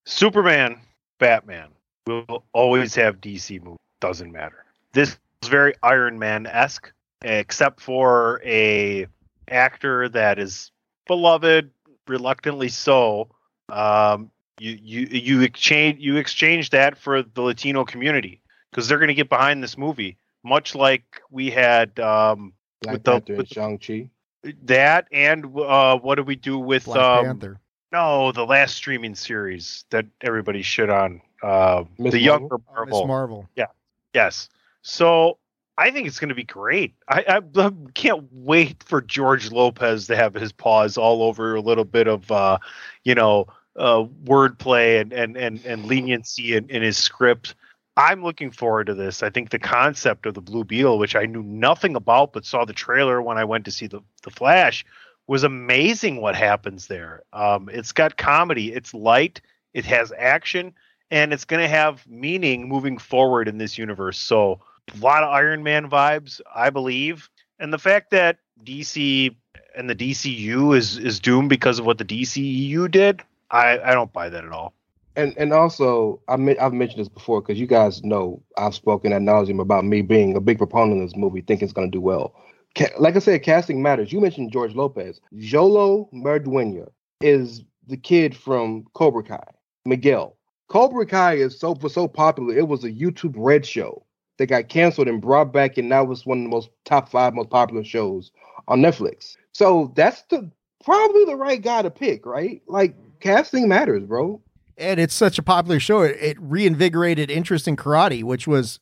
Superman, Batman will always have DC movies. Doesn't matter. This is very Iron Man esque, except for a actor that is beloved, reluctantly so. Um, you you you exchange you exchange that for the Latino community because they're going to get behind this movie, much like we had um, Black with the- Panther and with- Shang-Chi. that and uh, what do we do with Black um, Panther. no the last streaming series that everybody shit on uh, Miss the Marvel? younger Oh, Miss Marvel. Marvel. Yes. So I think it's going to be great. I, I, I can't wait for George Lopez to have his paws all over a little bit of, uh, you know, uh, wordplay and, and, and, and leniency in, in his script. I'm looking forward to this. I think the concept of the Blue Beetle, which I knew nothing about but saw the trailer when I went to see the, the Flash, was amazing what happens there. Um, it's got comedy, it's light, it has action, and it's going to have meaning moving forward in this universe. So, a lot of Iron Man vibes, I believe. And the fact that DC and the DCU is is doomed because of what the DCEU did, I, I don't buy that at all. and and also I me- I've mentioned this before because you guys know I've spoken ad nauseum about me being a big proponent of this movie, thinking it's going to do well. Ca- like I said, casting matters. You mentioned George Lopez. Xolo Maridueña is the kid from Cobra Kai. Miguel. Cobra Kai is so was so popular. It was a YouTube Red show that got canceled and brought back, and now it's one of the most top five most popular shows on Netflix. So that's the probably the right guy to pick, right? Like casting matters, bro. and it's such a popular show. It, it reinvigorated interest in karate, which was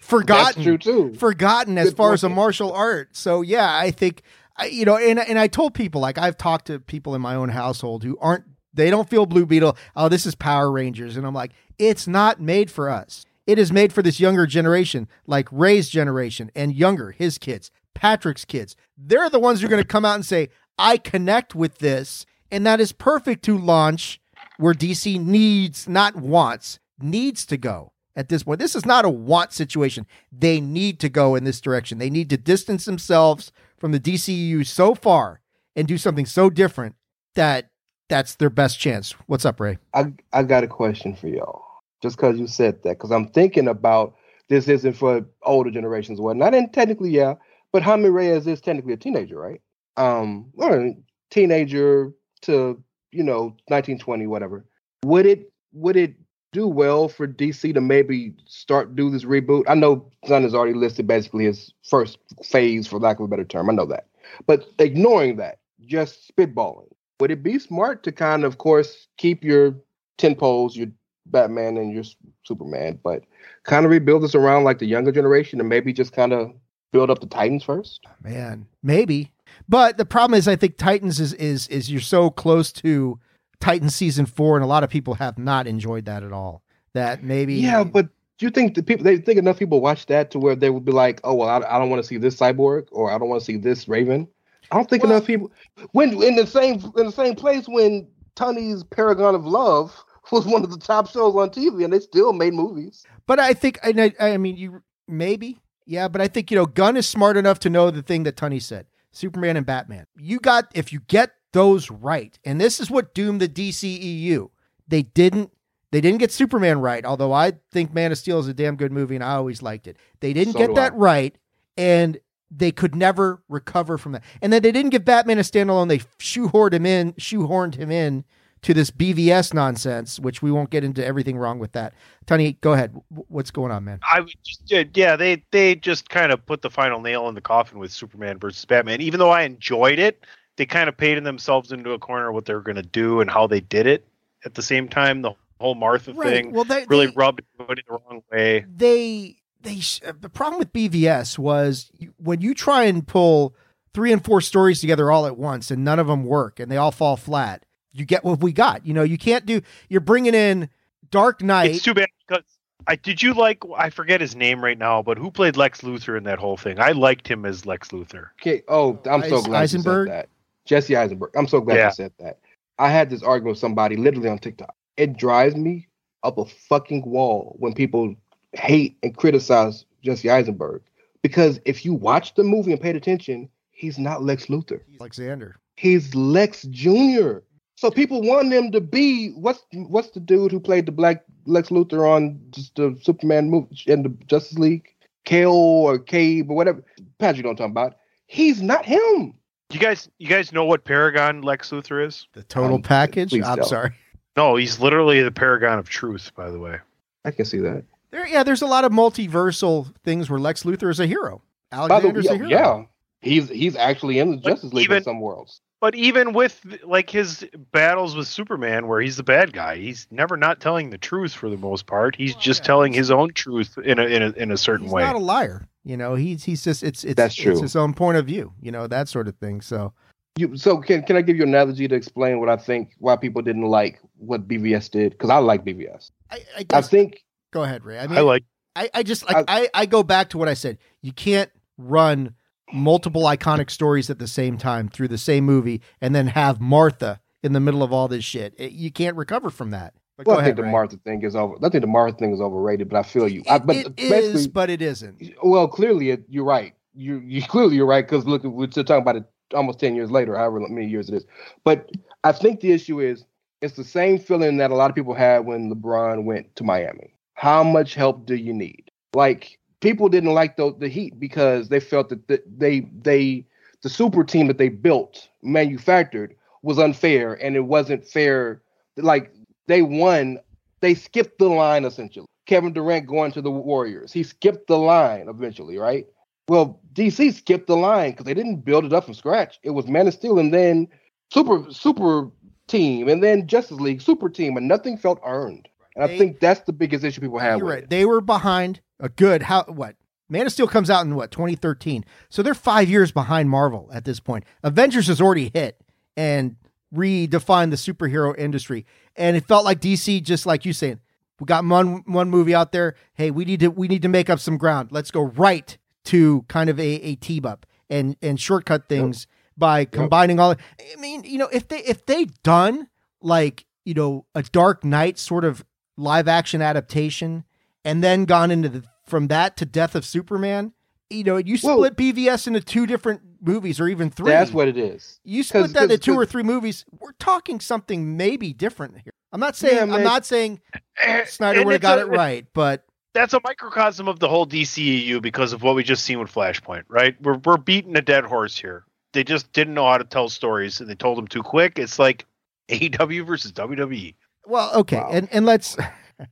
forgotten. That's true too. Forgotten as Good far as a martial art. So yeah, I think I, you know, and and I told people like I've talked to people in my own household who aren't they don't feel Blue Beetle. Oh, this is Power Rangers, and I'm like, it's not made for us. It is made for this younger generation, like Rey's generation and younger, his kids, Patrick's kids. They're the ones who are going to come out and say, I connect with this. And that is perfect to launch where DC needs, not wants, needs to go at this point. This is not a want situation. They need to go in this direction. They need to distance themselves from the DCU so far and do something so different that that's their best chance. What's up, Rey? I I got a question for y'all. Just because you said that, because I'm thinking about this isn't for older generations, whatnot. And technically, yeah, but Jaime Reyes is technically a teenager, right? Um, or teenager to you know 1920, whatever. Would it would it do well for DC to maybe start do this reboot? I know Sun has already listed basically his first phase, for lack of a better term. I know that, but ignoring that, just spitballing, would it be smart to kind of, of course, keep your ten poles, your Batman and your Superman, but kind of rebuild this around like the younger generation and maybe just kind of build up the Titans first? Man, maybe. But the problem is I think Titans is is is you're so close to Titans season 4 and a lot of people have not enjoyed that at all. That maybe Yeah, but do you think the people they think enough people watch that to where they would be like, "Oh, well, I, I don't want to see this cyborg or I don't want to see this Raven." I don't think well, enough people when in the same in the same place when Tony's Paragon of Love was one of the top shows on TV, and they still made movies. But I think, I, I mean, you maybe, yeah, but I think you know, Gunn is smart enough to know the thing that Tunney said: Superman and Batman. You got if you get those right, and this is what doomed the DCEU. They didn't. They didn't get Superman right, although I think Man of Steel is a damn good movie and I always liked it. They didn't so get that I. right, and they could never recover from that. And then they didn't give Batman a standalone. They shoehorned him in, shoehorned him in to this BVS nonsense, which we won't get into everything wrong with that. Tony, go ahead. What's going on, man? I would just, uh, yeah, they they just kind of put the final nail in the coffin with Superman versus Batman. Even though I enjoyed it, they kind of painted themselves into a corner what they're going to do and how they did it. At the same time, the whole Martha right. thing well, they, really they, rubbed it the wrong way. They they uh, the problem with BVS was when you try and pull three and four stories together all at once and none of them work and they all fall flat you get what we got. You know, you can't do. You're bringing in Dark Knight. It's too bad because I did you like I forget his name right now, but who played Lex Luthor in that whole thing? I liked him as Lex Luthor. Okay. Oh, I'm so glad Eisenberg? you said that. Jesse Eisenberg. I'm so glad yeah. you said that. I had this argument with somebody literally on TikTok. It drives me up a fucking wall when people hate and criticize Jesse Eisenberg because if you watch the movie and paid attention, he's not Lex Luthor. He's Alexander. He's Lex Jr. So people want them to be what's what's the dude who played the Black Lex Luthor on just the Superman movie in the Justice League, Kale or Cabe or whatever. Patrick, don't talk about. He's not him. You guys, you guys know what Paragon Lex Luthor is? The total um, package. I'm don't. sorry. No, he's literally the Paragon of Truth. By the way, I can see that. There, yeah, there's a lot of multiversal things where Lex Luthor is a hero. Alexander's the, yeah, a hero. Yeah, he's he's actually in the Justice League even, in some worlds. But even with like his battles with Superman, where he's the bad guy, he's never not telling the truth for the most part. He's oh, just yeah. telling his own truth in a in a in a certain he's way. Not a liar, you know. He's he's just it's it's that's true. It's his own point of view, you know, that sort of thing. So, you so can can I give you an analogy to explain what I think why people didn't like what BVS did? Because I like BVS. I, I, guess, I, think. Go ahead, Rey. I mean, I like. I, I just like I, I go back to what I said. You can't run multiple iconic stories at the same time through the same movie and then have Martha in the middle of all this shit. It, you can't recover from that. But well, I think the Martha thing is over. I think the Martha thing is overrated, but I feel you. I, but it is, but it isn't. Well, clearly, it, you're right. You, you clearly you're right because look, we're still talking about it almost ten years later, however many years it is. But I think the issue is it's the same feeling that a lot of people had when LeBron went to Miami. How much help do you need? Like people didn't like the, the Heat because they felt that the, they they the super team that they built manufactured was unfair and it wasn't fair. Like they won, they skipped the line essentially. Kevin Durant going to the Warriors, he skipped the line eventually, right? Well, DC skipped the line because they didn't build it up from scratch. It was Man of Steel and then super super team and then Justice League super team, and nothing felt earned. And they, I think that's the biggest issue people have. You're right. It. They were behind a good how what Man of Steel comes out in what 2013, so they're five years behind Marvel at this point. Avengers has already hit and redefined the superhero industry, and it felt like DC just like you saying We got one one movie out there. Hey, we need to we need to make up some ground. Let's go right to kind of a, a team up and and shortcut things by combining all. I mean, you know, if they if they done like you know a Dark Knight sort of live action adaptation, and then gone into the from that to Death of Superman, you know, you Well- split BVS into two different movies or even three. That's what it is. You split that into two or three movies. We're talking something maybe different here. I'm not saying I'm not saying eh, Snyder would have got a- it right, but that's a microcosm of the whole DCEU because of what we just seen with Flashpoint, right? We're we're beating a dead horse here. They just didn't know how to tell stories and they told them too quick. It's like AEW versus WWE. well, okay, Wow. and and let's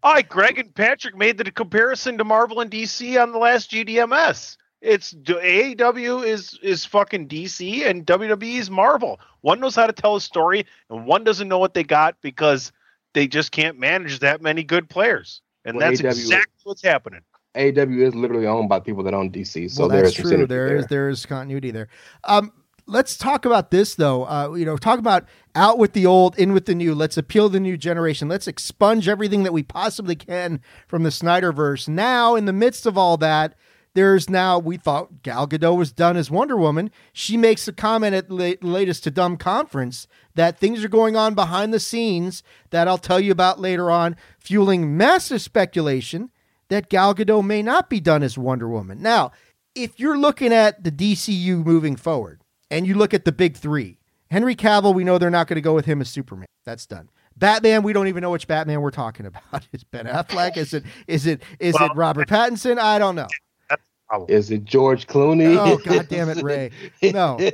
Hi, Greg and Patrick made the comparison to Marvel and DC on the last GDMS. It's AEW is is fucking DC and WWE is Marvel. One knows how to tell a story and one doesn't know what they got because they just can't manage that many good players. And Well, that's AEW exactly what's happening. AEW is literally owned by people that own DC, so well, there that's is true. synergy There is there is continuity there. Um, let's talk about this though. Uh, you know, talk about out with the old, in with the new. Let's appeal to the new generation. Let's expunge everything that we possibly can from the Snyderverse. Now, in the midst of all that, there's now we thought Gal Gadot was done as Wonder Woman. She makes a comment at la- latest Tudum Conference that things are going on behind the scenes that I'll tell you about later on, fueling massive speculation that Gal Gadot may not be done as Wonder Woman. Now, if you're looking at the DCU moving forward and you look at the big three, Henry Cavill, we know they're not going to go with him as Superman. That's done. Batman, we don't even know which Batman we're talking about. Is Ben Affleck? Is it is it is Well, it Robert Pattinson? I don't know. Is it George Clooney? Oh God damn it, Rey. No.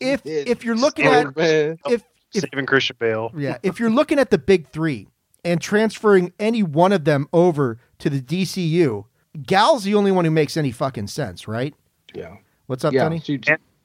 If if you're looking at if if Saving Christian Bale. yeah, if you're looking at the big three and transferring any one of them over to the DCU, Gal's the only one who makes any fucking sense, right? yeah, What's up, yeah. Tony? She,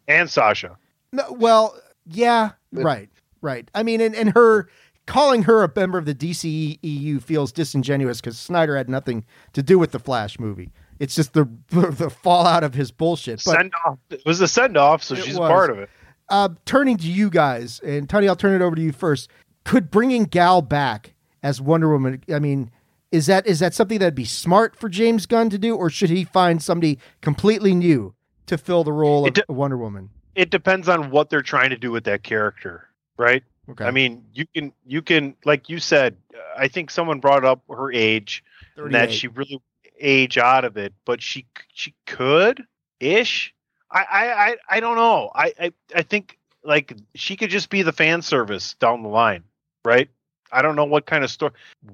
And, and Sasha. No, well, yeah, right, right. I mean, and, and her calling her a member of the DCEU feels disingenuous because Snyder had nothing to do with the Flash movie. It's just the the fallout of his bullshit. But Send off. It was a send off, so she's was. part of it. uh, turning to you guys, and Tony, I'll turn it over to you first. Could bringing Gal back as Wonder Woman? I mean, is that is that something that'd be smart for James Gunn to do, or should he find somebody completely new to fill the role of de- Wonder Woman? It depends on what they're trying to do with that character, right? Okay, I mean, you can you can like you said. uh, I think someone brought up her age and that she really age out of it, but she she could ish. I I I, I don't know. I, I I think like she could just be the fan service down the line, right? I don't know what kind of story.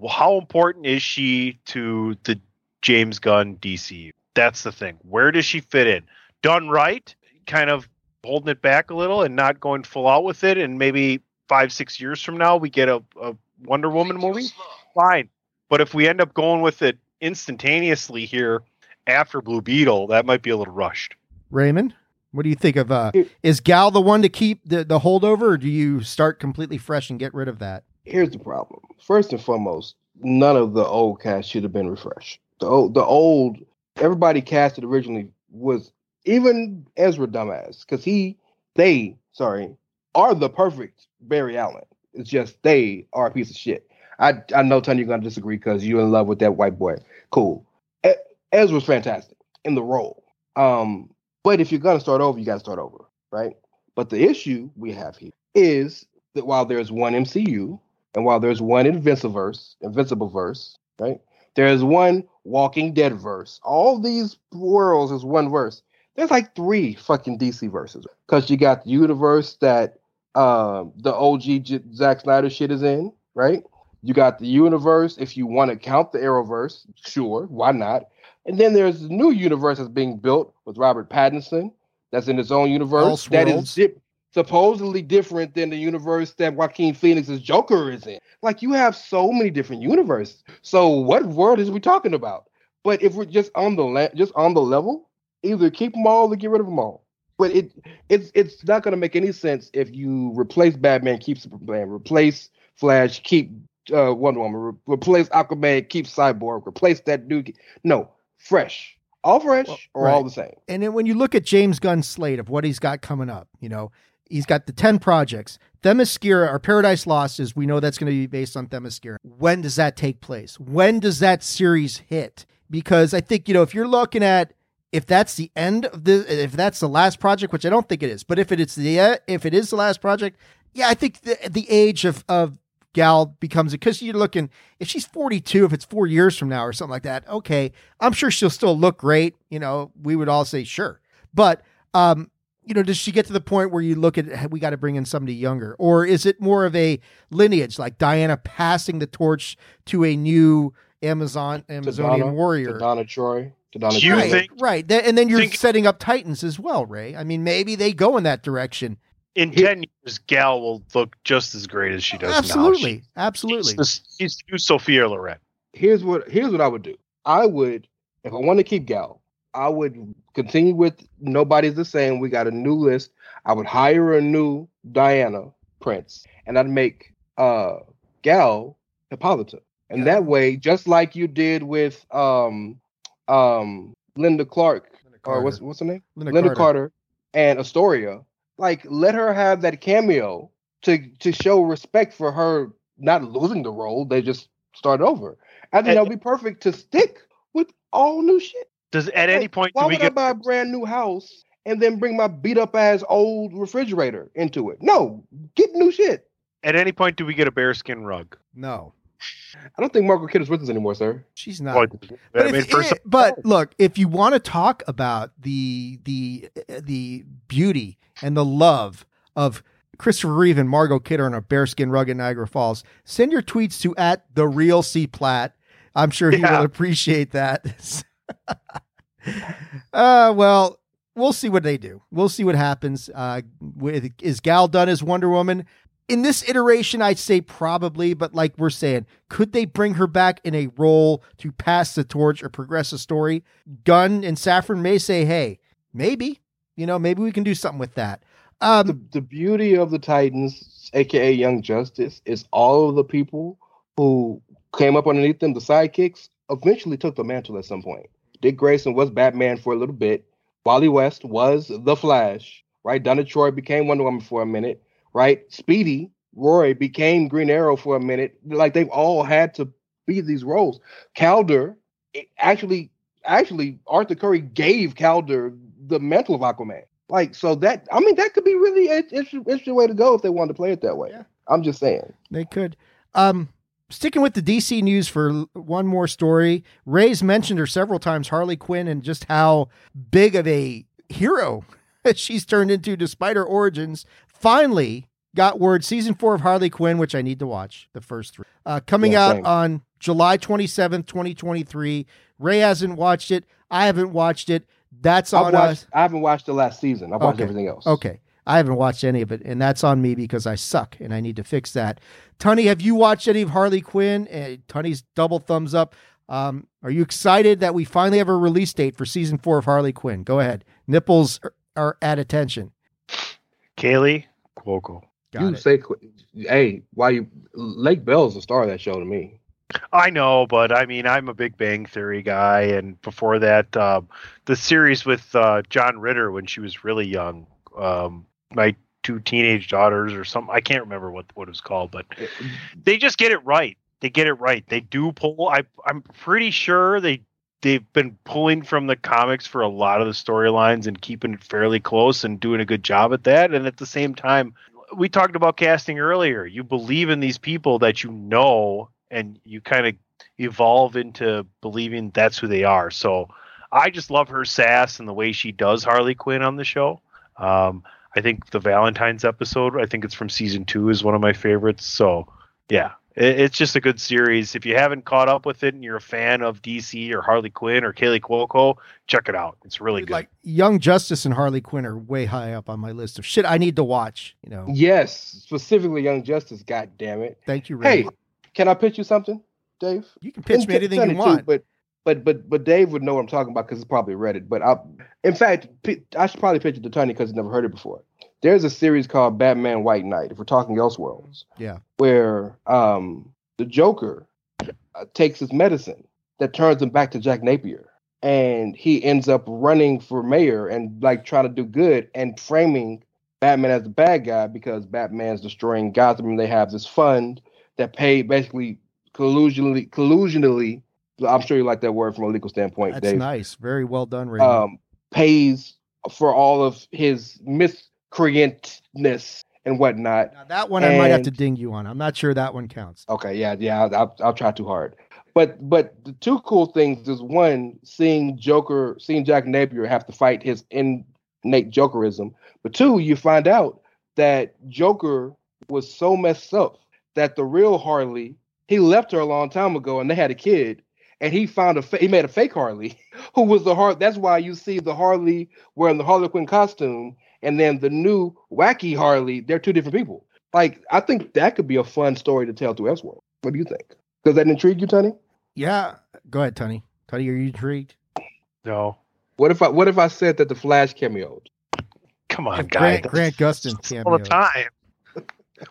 How important is she to the James Gunn DC? That's the thing. Where does she fit in? Done right, kind of holding it back a little and not going full out with it, and maybe five six years from now we get a, a Wonder Woman movie. Fine, but if we end up going with it instantaneously here after Blue Beetle, that might be a little rushed. Raymond, what do you think of? Uh, is Gal the one to keep the the holdover, or do you start completely fresh and get rid of that? here's the problem. First and foremost, none of the old cast should have been refreshed. The old, the old, everybody casted originally was even Ezra dumbass because he, they, sorry, are the perfect Barry Allen. It's just they are a piece of shit. I I know Tony, you're gonna disagree because you're in love with that white boy. Cool. Ezra's fantastic in the role. Um, but if you're gonna start over, you gotta start over, right? But the issue we have here is that while there's one MCU and while there's one Invincibleverse, Invincible verse, right? There's one Walking Dead verse. All these worlds is one verse. There's like three fucking DC verses because you got the universe that um, the OG J- Zack Snyder shit is in, right? You got the universe if you want to count the Arrowverse, sure, why not? And then there's the new universe that's being built with Robert Pattinson, that's in its own universe That is dip, supposedly different than the universe that Joaquin Phoenix's Joker is in. Like you have so many different universes. So what world is we talking about? But if we're just on the la- just on the level, either keep them all or get rid of them all. But it it's it's not going to make any sense if you replace Batman, keep Superman, replace Flash, keep uh, Wonder Woman, re- replace Aquaman, keep Cyborg, replace that dude. No, fresh, all fresh Well, or all the same. And then when you look at James Gunn's slate of what he's got coming up, you know, he's got the 10 projects, Themyscira or Paradise Lost is we know that's going to be based on Themyscira. When does that take place? When does that series hit? Because I think you know if you're looking at if that's the end of the if that's the last project, which I don't think it is, but if it is the if it is the last project, yeah, I think the the age of of Gal becomes it because you're looking if she's 42, if it's four years from now or something like that. Okay, I'm sure she'll still look great. You know, we would all say sure, but um, you know, does she get to the point where you look at we got to bring in somebody younger, or is it more of a lineage like Diana passing the torch to a new Amazon Amazonian Donna, warrior? Donna Troy. To Donna You right, think- right, and then you're think- setting up Titans as well, Rey. I mean, maybe they go in that direction. In ten years, Gal will look just as great as she does Absolutely, now. absolutely. She, she's, she's new Sophia Loren. here's what here's what I would do. I would, if I want to keep Gal, I would continue with nobody's the same. We got a new list. I would hire a new Diana Prince, and I'd make uh Gal Hippolyta. And Yeah. that way, just like you did with um um Linda Clark or what's what's her name? Linda, Lynda Carter. Carter. and Asteria, like let her have that cameo to to show respect for her not losing the role. They just start over. I think And- that would be perfect to stick with all new shit. Does at any point why do we would I buy a brand new house and then bring my beat up ass old refrigerator into it? No, get new shit. at any point do we get a bearskin rug? No, I don't think Margaret is with us anymore, sir. she's not. Well, But, I if mean, it- some- but look, if you want to talk about the the the beauty and the love of Christopher Reeve and Margot Kidder on a bearskin rug in Niagara Falls, send your tweets to at the real C Platt. I'm sure he Yeah. will appreciate that. uh, well, we'll see what they do. We'll see what happens. Uh, with is Gal done as Wonder Woman? In this iteration, I'd say probably, but like we're saying, could they bring her back in a role to pass the torch or progress the story? Gunn and Safran may say, hey, maybe, you know, maybe we can do something with that. Um, the, the beauty of the Titans, aka Young Justice, is all of the people who came up underneath them, the sidekicks, eventually took the mantle at some point. Dick Grayson was Batman for a little bit. Wally West was the Flash, right? Donna Troy became Wonder Woman for a minute, right? Speedy Roy became Green Arrow for a minute. Like they've all had to be these roles. Kaldur actually, actually, Arthur Curry gave Kaldur the mantle of Aquaman. Like so that I mean that could be really an interesting, interesting way to go if they wanted to play it that way. Yeah. I'm just saying. They could. Um, sticking with the DC news for one more story, Rey's mentioned her several times, Harley Quinn, and just how big of a hero she's turned into despite her origins. Finally, got word season four of Harley Quinn, which I need to watch the first three, uh, coming Yeah, out same. on July 27th, 2023. Rey hasn't watched it. I haven't watched it. That's I've on watched, us. I haven't watched the last season. I've watched Okay. everything else. Okay. I haven't watched any of it, and that's on me because I suck and I need to fix that. Tunney, have you watched any of Harley Quinn? Uh, Tunney's double thumbs up. Um, are you excited that we finally have a release date for season four of Harley Quinn? Go ahead. Nipples are, are at attention. Kaley Cuoco. Got you it. say, hey, why you? Lake Bell's the star of that show to me. I know, but I mean, I'm a Big Bang Theory guy, and before that, um, the series with uh, John Ritter when she was really young, um, my two teenage daughters or something. I can't remember what what it was called, but they just get it right. They get it right. They do pull. I I'm pretty sure they they've been pulling from the comics for a lot of the storylines and keeping it fairly close and doing a good job at that. And at the same time, we talked about casting earlier. You believe in these people that you know, and you kind of evolve into believing that's who they are. So I just love her sass and the way she does Harley Quinn on the show. Um, I think the Valentine's episode, I think it's from season two, is one of my favorites. So yeah, it's just a good series. If you haven't caught up with it and you're a fan of DC or Harley Quinn or Kaley Cuoco, check it out. It's really good. Like Young Justice and Harley Quinn are way high up on my list of shit I need to watch. You know. Yes, specifically Young Justice. God damn it. Thank you, Rey. Hey, can I pitch you something, Dave? you can pitch And me anything Sonny you too, want. but but but but Dave would know what I'm talking about because he's probably read it. But I, in fact, I should probably pitch it to Tony because he's never heard it before. There's a series called Batman White Knight. If we're talking Elseworlds, Yeah. where um the Joker uh, takes his medicine that turns him back to Jack Napier, and he ends up running for mayor and like trying to do good and framing Batman as the bad guy because Batman's destroying Gotham and they have this fund that pay basically collusionally collusionally I'm sure you like that word from a legal standpoint, That's Dave. nice. Very well done, Rey. Um pays for all of his miscreantness and whatnot. now, that one I might have to ding you on. I'm not sure that one counts. Okay, yeah, yeah, I'll, I'll, try too hard. But but the two cool things is one, seeing Joker, seeing Jack Napier have to fight his innate Jokerism. But two, you find out that Joker was so messed up that the real Harley, he left her a long time ago, and they had a kid, and he found a fa- he made a fake Harley, who was the Har. That's why you see the Harley wearing the Harlequin costume, and then the new wacky Harley. They're two different people. Like I think that could be a fun story to tell through Elseworld. What do you think? Does that intrigue you, Tony? Yeah. Go ahead, Tony. Tony, are you intrigued? No, What if I what if I said that the Flash cameoed? come on, Grant, guy. Grant Gustin all the time.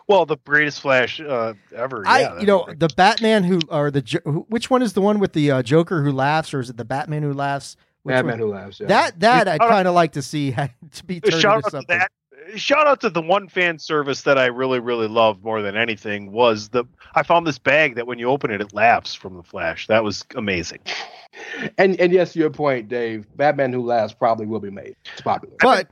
Well, the greatest Flash uh, ever. I, yeah, you know, the Batman who, or the, which one is the one with the uh, Joker who laughs, or is it the Batman who laughs? Which Batman one? who laughs. Yeah. That that I'd kind of like to see to be turned shout into out to something. that. Shout out to the one fan service that I really, really loved more than anything was the. I found this bag that when you open it, it laughs from the Flash. That was amazing. and and yes, to your point, Dave. Batman who laughs probably will be made. It's popular. But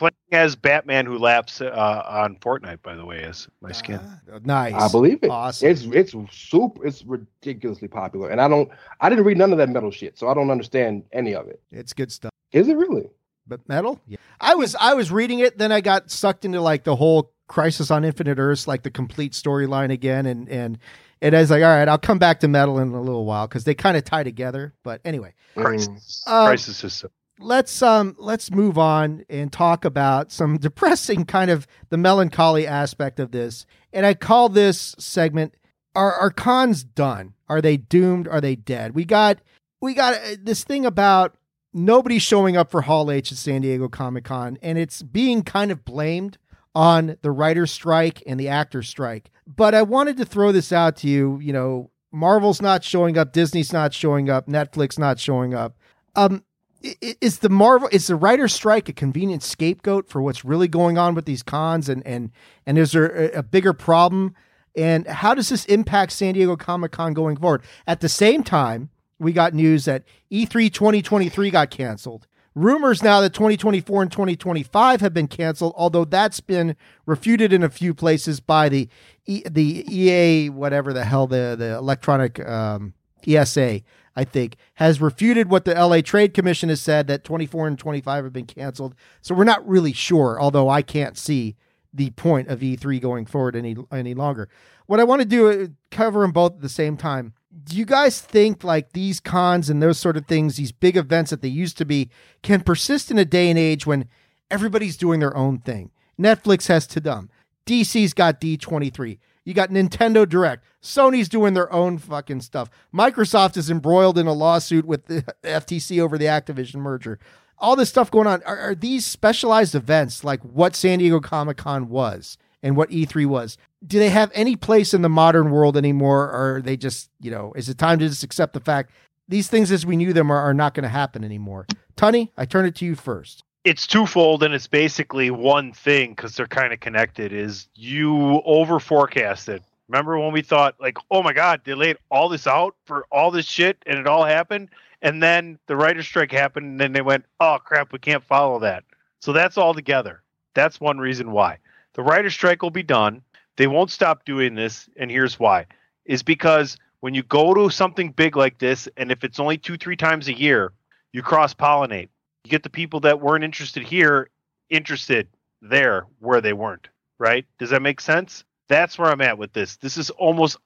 Playing as Batman who laughs uh, on Fortnite, by the way, is my skin. uh, nice, I believe it. Awesome. It's it's super. It's ridiculously popular, and I don't. I didn't read none of that metal shit, so I don't understand any of it. It's good stuff. Is it really? But metal, yeah. I was I was reading it, then I got sucked into like the whole Crisis on Infinite Earths, like the complete storyline again, and and and I was like, all right, I'll come back to metal in a little while because they kind of tie together. But anyway, Mm. Crisis, Um, crisis system. Let's um let's move on and talk about some depressing kind of the melancholy aspect of this. And I call this segment are are cons done? Are they doomed? Are they dead? We got we got uh, this thing about nobody showing up for Hall H at San Diego Comic Con and it's being kind of blamed on the writer's strike and the actor's strike. But I wanted to throw this out to you, you know, Marvel's not showing up, Disney's not showing up, Netflix not showing up. Um is the Marvel is the writer's strike a convenient scapegoat for what's really going on with these cons and and and is there a, bigger problem and how does this impact San Diego Comic Con going forward? At the same time, we got news that E E3 2023 got canceled. Rumors now that 2024 and 2025 have been canceled, although that's been refuted in a few places by the e, the EA whatever the hell the the electronic um, ESA I think has refuted what the LA Trade Commission has said that 24 and 25 have been canceled. So we're not really sure, although I can't see the point of E3 going forward any any longer. What I want to do is cover them both at the same time. Do you guys think like these cons and those sort of things, these big events that they used to be, can persist in a day and age when everybody's doing their own thing? Netflix has Tudum. DC's got D23. You got Nintendo Direct. Sony's doing their own fucking stuff. Microsoft is embroiled in a lawsuit with the FTC over the Activision merger. All this stuff going on. Are, are these specialized events like what San Diego Comic Con was and what E3 was? Do they have any place in the modern world anymore? Or are they just, you know, is it time to just accept the fact these things as we knew them are, are not going to happen anymore? Tunney, I turn it to you first. It's twofold and it's basically one thing because they're kind of connected is you over forecasted remember when we thought like oh my god they laid all this out for all this shit and it all happened? And then the writer's strike happened and then they went oh crap we can't follow that. So that's all together. That's one reason why. The writer's strike will be done. They won't stop doing this and here's why. Is because when you go to something big like this and if it's only two three times a year you cross pollinate you get the people that weren't interested here interested there where they weren't right? Does that make sense? That's where i'm at with this. This is almost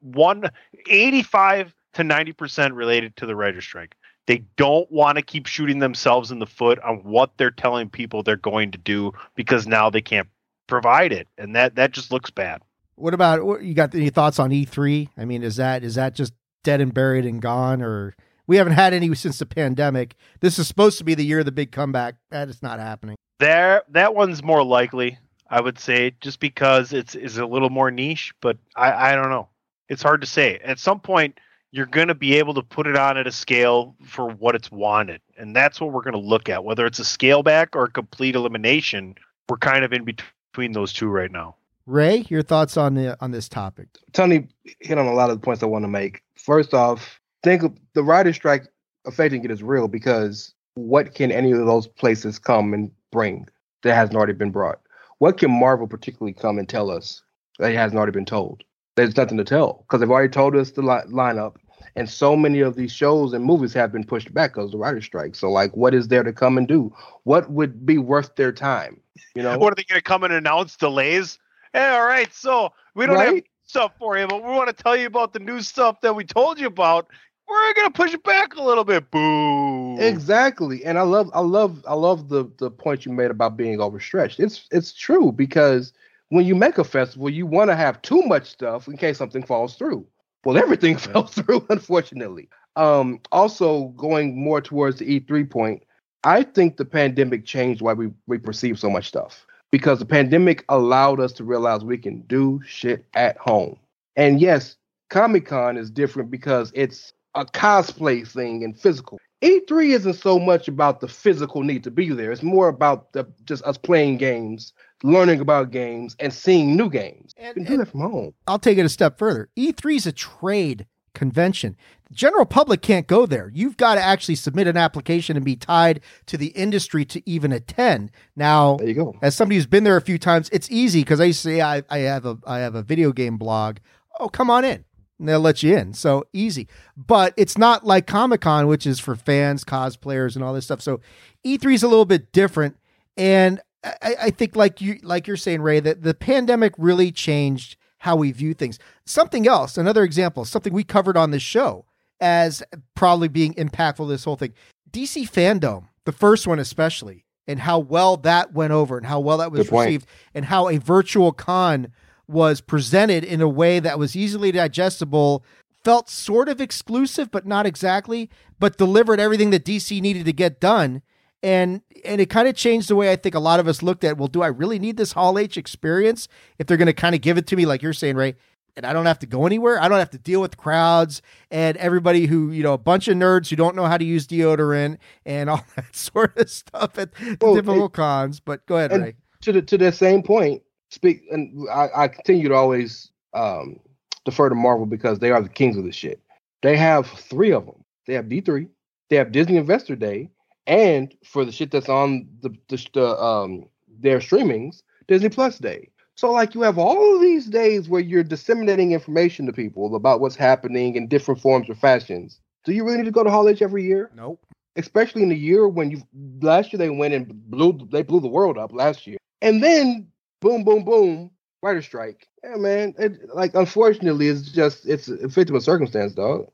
one eighty-five to 90% related to the writer's strike. They don't want to keep shooting themselves in the foot on what they're telling people they're going to do because now they can't provide it and that that just looks bad. What about you got any thoughts on E3? I mean, is that is that just dead and buried and gone or we haven't had any since the pandemic. This is supposed to be the year of the big comeback. That is not happening. there that one's more likely i would say just because it's is a little more niche but i i don't know it's hard to say at some point you're going to be able to put it on at a scale for what it's wanted and that's what we're going to look at whether it's a scale back or a complete elimination we're kind of in between those two right now. Rey, your thoughts on the on this topic? Tony hit on a lot of the points I want to make. First off, think of the writer's strike affecting it is real because what can any of those places come and bring that hasn't already been brought? What can Marvel particularly come and tell us that hasn't already been told? There's nothing to tell because they've already told us the li- lineup, and so many of these shows and movies have been pushed back because of the writer's strike. So, like, what is there to come and do? What would be worth their time? You know, What are they going to come and announce delays? Hey, all right, so we don't have stuff for you, but we want to tell you about the new stuff that we told you about. We're going to push it back a little bit. Boo. Exactly. And I love I love I love the the point you made about being overstretched. It's it's true because when you make a festival, you want to have too much stuff in case something falls through. Well, everything fell through, unfortunately. Um, also going more towards the E3 point, I think the pandemic changed why we, we perceive so much stuff. Because the pandemic allowed us to realize we can do shit at home. And yes, Comic Con is different because it's a cosplay thing and physical. E3 isn't so much about the physical need to be there. It's more about the just us playing games, learning about games, and seeing new games. And- you can do that from home. I'll take it a step further. E3 is a trade convention. The general public can't go there. You've got to actually submit an application and be tied to the industry to even attend. Now, There you go. as somebody who's been there a few times, it's easy because I say I, I have a I have a video game blog. Oh, come on in. And they'll let you in. So easy. But it's not like Comic Con, which is for fans, cosplayers, and all this stuff. So E3 is a little bit different. And I, I think like you like you're saying, Rey, that the pandemic really changed how we view things. Something else, another example, something we covered on this show as probably being impactful this whole thing. DC fandom, the first one especially, and how well that went over and how well that was received and how a virtual con was presented in a way that was easily digestible felt sort of exclusive but not exactly but delivered everything that DC needed to get done. And and it kind of changed the way I think a lot of us looked at well do I really need this Hall H experience if they're going to kind of give it to me like you're saying Rey and I don't have to go anywhere? I don't have to deal with crowds and everybody who you know a bunch of nerds who don't know how to use deodorant and all that sort of stuff at the Well, typical it- cons but go ahead Rey. to the to the same point, speak and I, I continue to always um, defer to Marvel because they are the kings of this shit. They have three of them. They have D three, they have Disney Investor Day, and for the shit that's on the the, the um their streamings, Disney Plus Day. So like you have all of these days where you're disseminating information to people about what's happening in different forms or fashions. Do you really need to go to Hall H every year? nope especially in the year when you last year they went and blew they blew the world up last year, and then boom, boom, boom, writer strike. Yeah, man. It, like unfortunately, it's just it's a victim of circumstance, dog.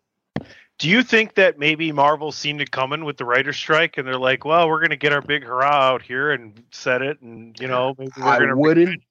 Do you think that maybe Marvel seen it coming with the writer strike, and they're like, "Well, we're going to get our big hurrah out here and set it, and you know, maybe we're I going to wouldn't.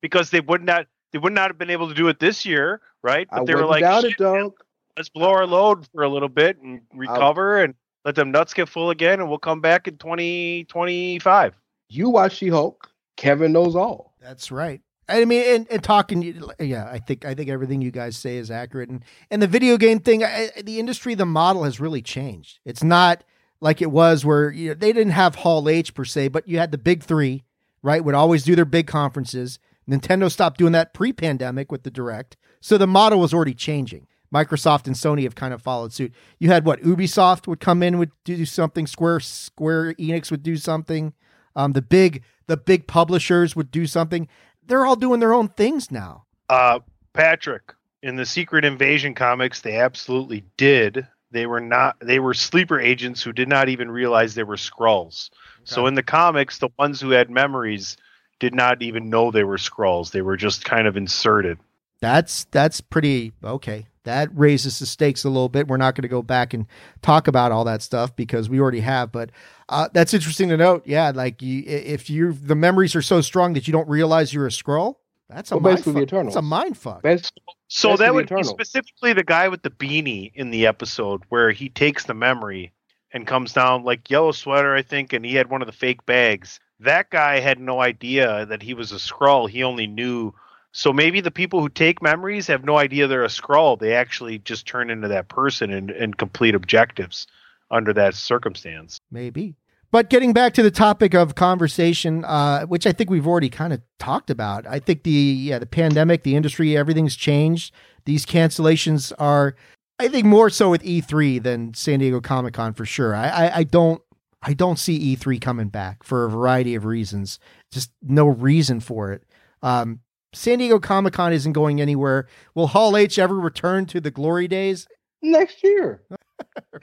because they would not they would not have been able to do it this year, right? I But they were like, doubt it, dog. let's blow our load for a little bit and recover and let them nuts get full again, and we'll come back in twenty twenty five. You watch She Hulk. Kevin knows all. That's right. I mean, and, and talking, yeah, I think I think everything you guys say is accurate. And and the video game thing, I, the industry, the model has really changed. It's not like it was where you know, they didn't have Hall H per se, but you had the big three, right? Would always do their big conferences. Nintendo stopped doing that pre-pandemic with the Direct, so the model was already changing. Microsoft and Sony have kind of followed suit. You had what Ubisoft would come in would do something, Square Square Enix would do something. Um, the big the big publishers would do something. They're all doing their own things now. Uh, Patrick, in the Secret Invasion comics, they absolutely did. They were not. They were sleeper agents who did not even realize they were Skrulls. So in the comics, the ones who had memories did not even know they were Skrulls. They were just kind of inserted. That's that's pretty okay. That raises the stakes a little bit. We're not going to go back and talk about all that stuff because we already have. But uh, that's interesting to note. Yeah, like you, if you the memories are so strong that you don't realize you're a Skrull, that's a Well, mind basically fuck. the Eternals. That's a mind fuck. Best So That's that the would be specifically the guy with the beanie in the episode where he takes the memory and comes down like yellow sweater, I think, and he had one of the fake bags. That guy had no idea that he was a Skrull. He only knew. So maybe the people who take memories have no idea they're a Skrull. They actually just turn into that person and, and complete objectives under that circumstance. Maybe. But getting back to the topic of conversation, uh, which I think we've already kind of talked about, I think the yeah the pandemic, the industry, everything's changed. These cancellations are, I think, more so with E3 than San Diego Comic Con for sure. I, I, I don't I don't see E3 coming back for a variety of reasons. Just no reason for it. Um, San Diego Comic Con isn't going anywhere. Will Hall H ever return to the glory days? Next year.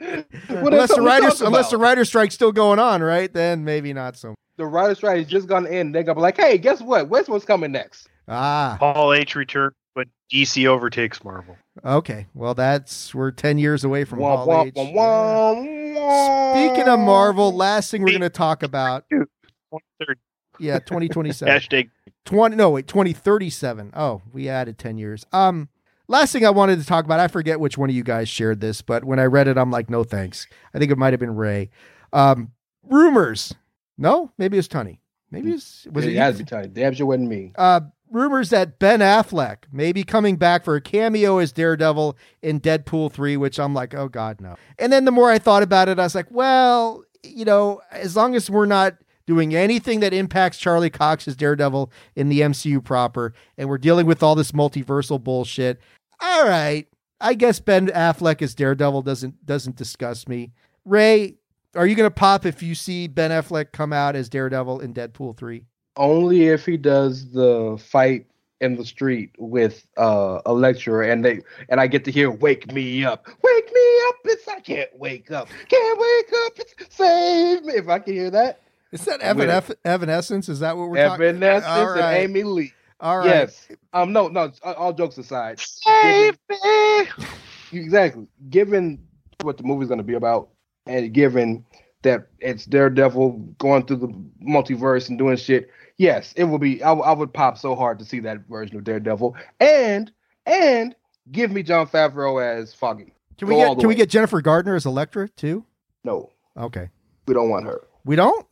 unless the writers unless the writer strike's still going on, right? Then maybe not so. The writer strike is just gonna end. They're gonna be like, hey, guess what? What's what's coming next? Ah, Hall H return but DC overtakes Marvel. Okay, well that's we're ten years away from Wah, Hall wah, H. wah, wah, wah. Speaking of Marvel, last thing we're going to talk about, 2030. yeah, twenty twenty seven. Hashtag 20 no wait 2037 oh we added 10 years um last thing i wanted to talk about i forget which one of you guys shared this but when i read it i'm like no thanks i think it might have been rey um rumors no maybe it's Tunney. maybe it's was it it had you? to be tight. Damn sure wasn't me. uh rumors that ben affleck may be coming back for a cameo as daredevil in deadpool 3 which i'm like oh god no and then the more i thought about it i was like well you know as long as we're not doing anything that impacts Charlie Cox as Daredevil in the MCU proper, and we're dealing with all this multiversal bullshit. All right, I guess Ben Affleck as Daredevil doesn't doesn't disgust me. Rey, are you gonna pop if you see Ben Affleck come out as Daredevil in Deadpool three? Only if he does the fight in the street with uh, Elektra, and they and I get to hear "Wake me up, wake me up." It's I can't wake up, can't wake up. It's save me. If I can hear that, Is that Evan with Evanescence? Is that what we're talking? About? Evanescence All and. Amy Lee. All right. Yes. Um. No. No. All all jokes aside. Save me. Exactly. Given what the movie's going to be about, and given that it's Daredevil going through the multiverse and doing shit, yes, it will be. I, I would pop so hard to see that version of Daredevil, and and give me Jon Favreau as Foggy. Can we Go get the can we get Jennifer Garner as Elektra too? No, Okay, we don't want her. we don't.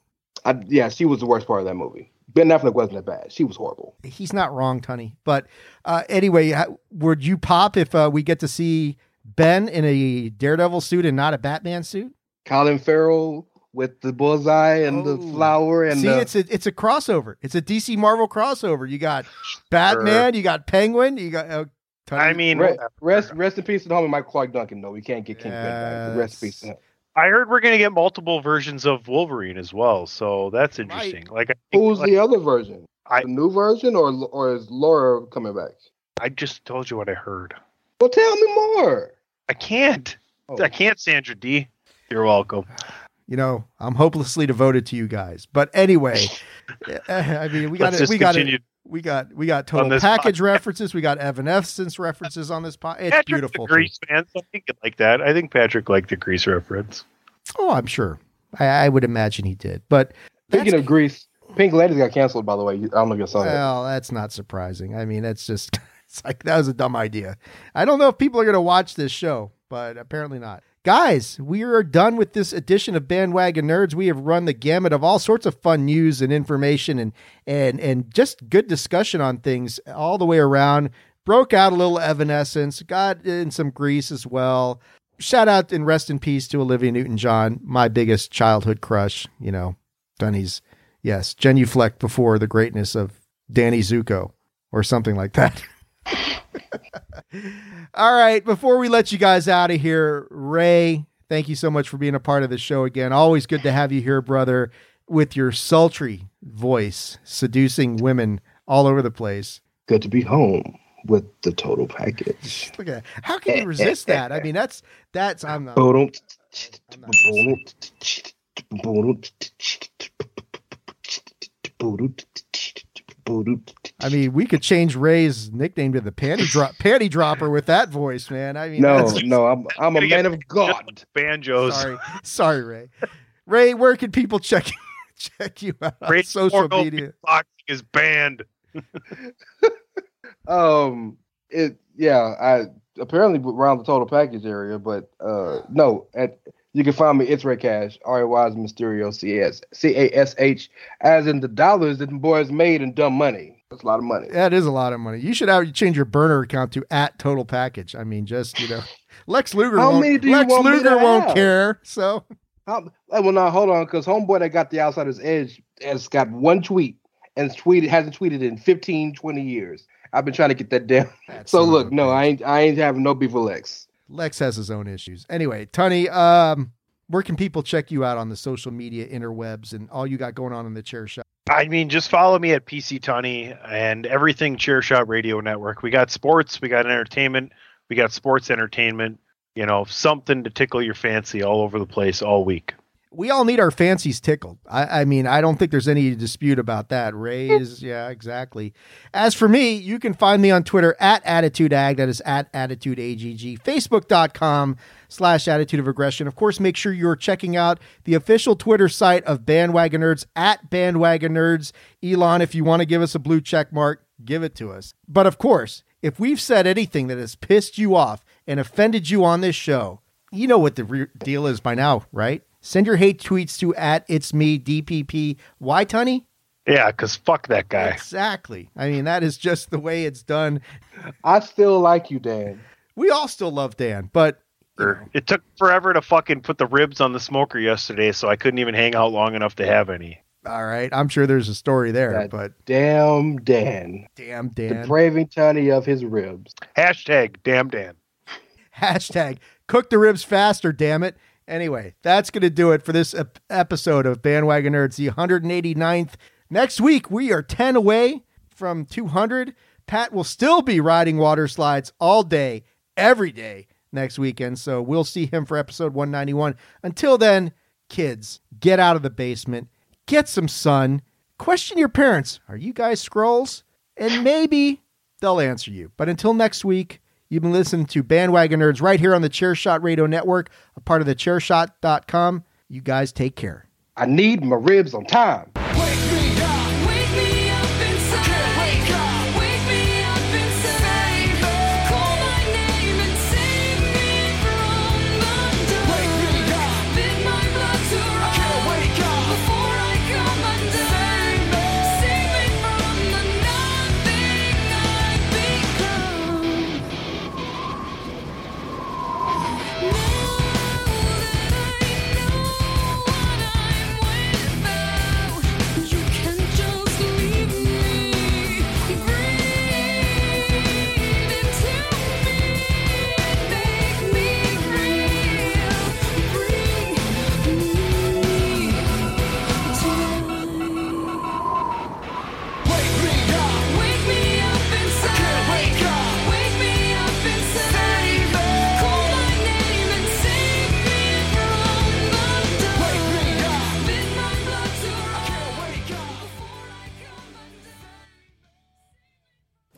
I, yeah, she was the worst part of that movie. Ben Affleck wasn't that bad. She was horrible. he's not wrong, Tunney. But uh, anyway, how, would you pop if uh, we get to see Ben in a Daredevil suit and not a Batman suit? Colin Farrell with the bullseye and the Oh. flower and see, the, it's a it's a crossover. It's a DC Marvel crossover. You got Batman, you got Penguin, you got. Uh, Tunney- I mean, Re- rest rest in peace to the homie Michael Clarke Duncan. though. we can't get King Ben back. Rest in peace to him. I heard we're gonna get multiple versions of Wolverine as well, so that's interesting. Like, I think, Who's like, the other version? I- the new version, or or is Laura coming back? I just told you what I heard. Well, tell me more. I can't. Oh. I can't, Sandra D. You're welcome. you know, I'm hopelessly devoted to you guys. But anyway, I mean, we got Let's it. We got it. Continue. We got we got total package podcast. references. We got Evanescence references on this pod. It's Patrick's beautiful. a Grease fan, so I think it like that. I think Patrick liked the Grease reference. Oh, I'm sure. I, I would imagine he did. But Speaking of Grease, Pink Ladies got canceled. By the way, I don't know if you saw that. Well, that's not surprising. I mean, that's just it's like that was a dumb idea. I don't know if people are going to watch this show, but apparently not. Guys, we are done with this edition of Bandwagon Nerds. We have run the gamut of all sorts of fun news and information and and and just good discussion on things all the way around. Broke out a little evanescence, got in some grease as well. Shout out and rest in peace to Olivia Newton-John, my biggest childhood crush. You know, Tunney's Yes, genuflect before the greatness of Danny Zuko or something like that. All right, before we let you guys out of here, Rey, thank you so much for being a part of the show again. Always good to have you here, brother, with your sultry voice, seducing women all over the place. Good to be home with the total package. Look at that. how can you resist that? I mean, that's that's I'm not. Boom. I mean, we could change Rey's nickname to the panty drop panty dropper with that voice, man. I mean, No, that's- no, I'm I'm a man of God. Banjos. Sorry, sorry, Rey. Rey, where can people check check you out on social Porno media? Boxing is banned. Um, it yeah, I apparently around the total package area, but uh, no, at you can find me. It's Rey Cash, R A Y is Mysterio, C S C A S H, as in the dollars that the boys made in dumb money. That's a lot of money. That is a lot of money. You should have you change your burner account to at total package. I mean, just you know, Lex Luger How won't. many do you Lex want me Luger to won't have? care. So How, well, now hold on, because homeboy that got the Outsiders Edge has got one tweet and tweeted hasn't tweeted in 15, 20 years. I've been trying to get that down. That so look, no. I ain't I ain't having no beef with Lex. Lex has his own issues. Anyway, Tunney, um, where can people check you out on the social media interwebs and all you got going on in the Chairshot? I mean, just follow me at PC Tunney and everything Chairshot Radio Network. We got sports, we got entertainment, we got sports entertainment. You know, something to tickle your fancy all over the place all week. We all need our fancies tickled. I, I mean, I don't think there's any dispute about that. Rey is, yeah, exactly. As for me, you can find me on Twitter at AttitudeAg. That is at AttitudeAGG. Facebook.com slash Attitude of Aggression. Of course, make sure you're checking out the official Twitter site of Bandwagon Nerds at Bandwagon Nerds. Elon, if you want to give us a blue check mark, give it to us. But of course, if we've said anything that has pissed you off and offended you on this show, you know what the re- deal is by now, right? Send your hate tweets to at it's me DPP. Why, Tunney? Yeah, because fuck that guy. Exactly. I mean, that is just the way it's done. I still like you, Dan. We all still love Dan, but It took forever to fucking put the ribs on the smoker yesterday, so I couldn't even hang out long enough to have any. all right, I'm sure there's a story there. That but damn Dan. damn, The Dan. braving Tunney of his ribs. Hashtag damn Dan. Hashtag cook the ribs faster, damn it. Anyway, that's going to do it for this ep- episode of Bandwagon Nerds, the 189th. Next week, we are 10 away from 200. Pat will still be riding water slides all day, every day next weekend. So we'll see him for episode 191. Until then, kids, get out of the basement, get some sun, question your parents. Are you guys Skrulls? And maybe they'll answer you. But until next week, you've been listening to Bandwagon Nerds right here on the Chairshot Radio Network, a part of the chairshot.com. You guys take care. I need my ribs on time.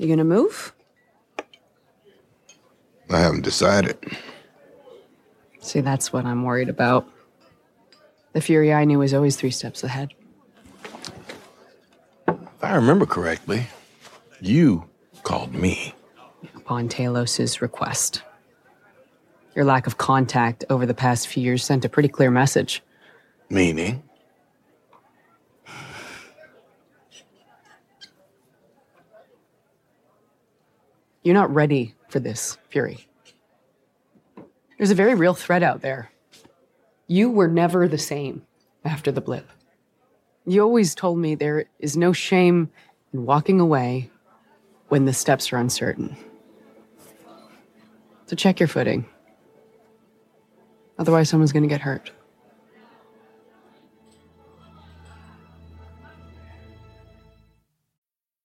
You gonna move? I haven't decided. See, that's what I'm worried about. The Fury I knew was always three steps ahead. If I remember correctly, you called me. Upon Talos's request. Your lack of contact over the past few years sent a pretty clear message. Meaning? You're not ready for this, Fury. There's a very real threat out there. You were never the same after the blip. You always told me there is no shame in walking away when the steps are uncertain. So check your footing. Otherwise, someone's going to get hurt.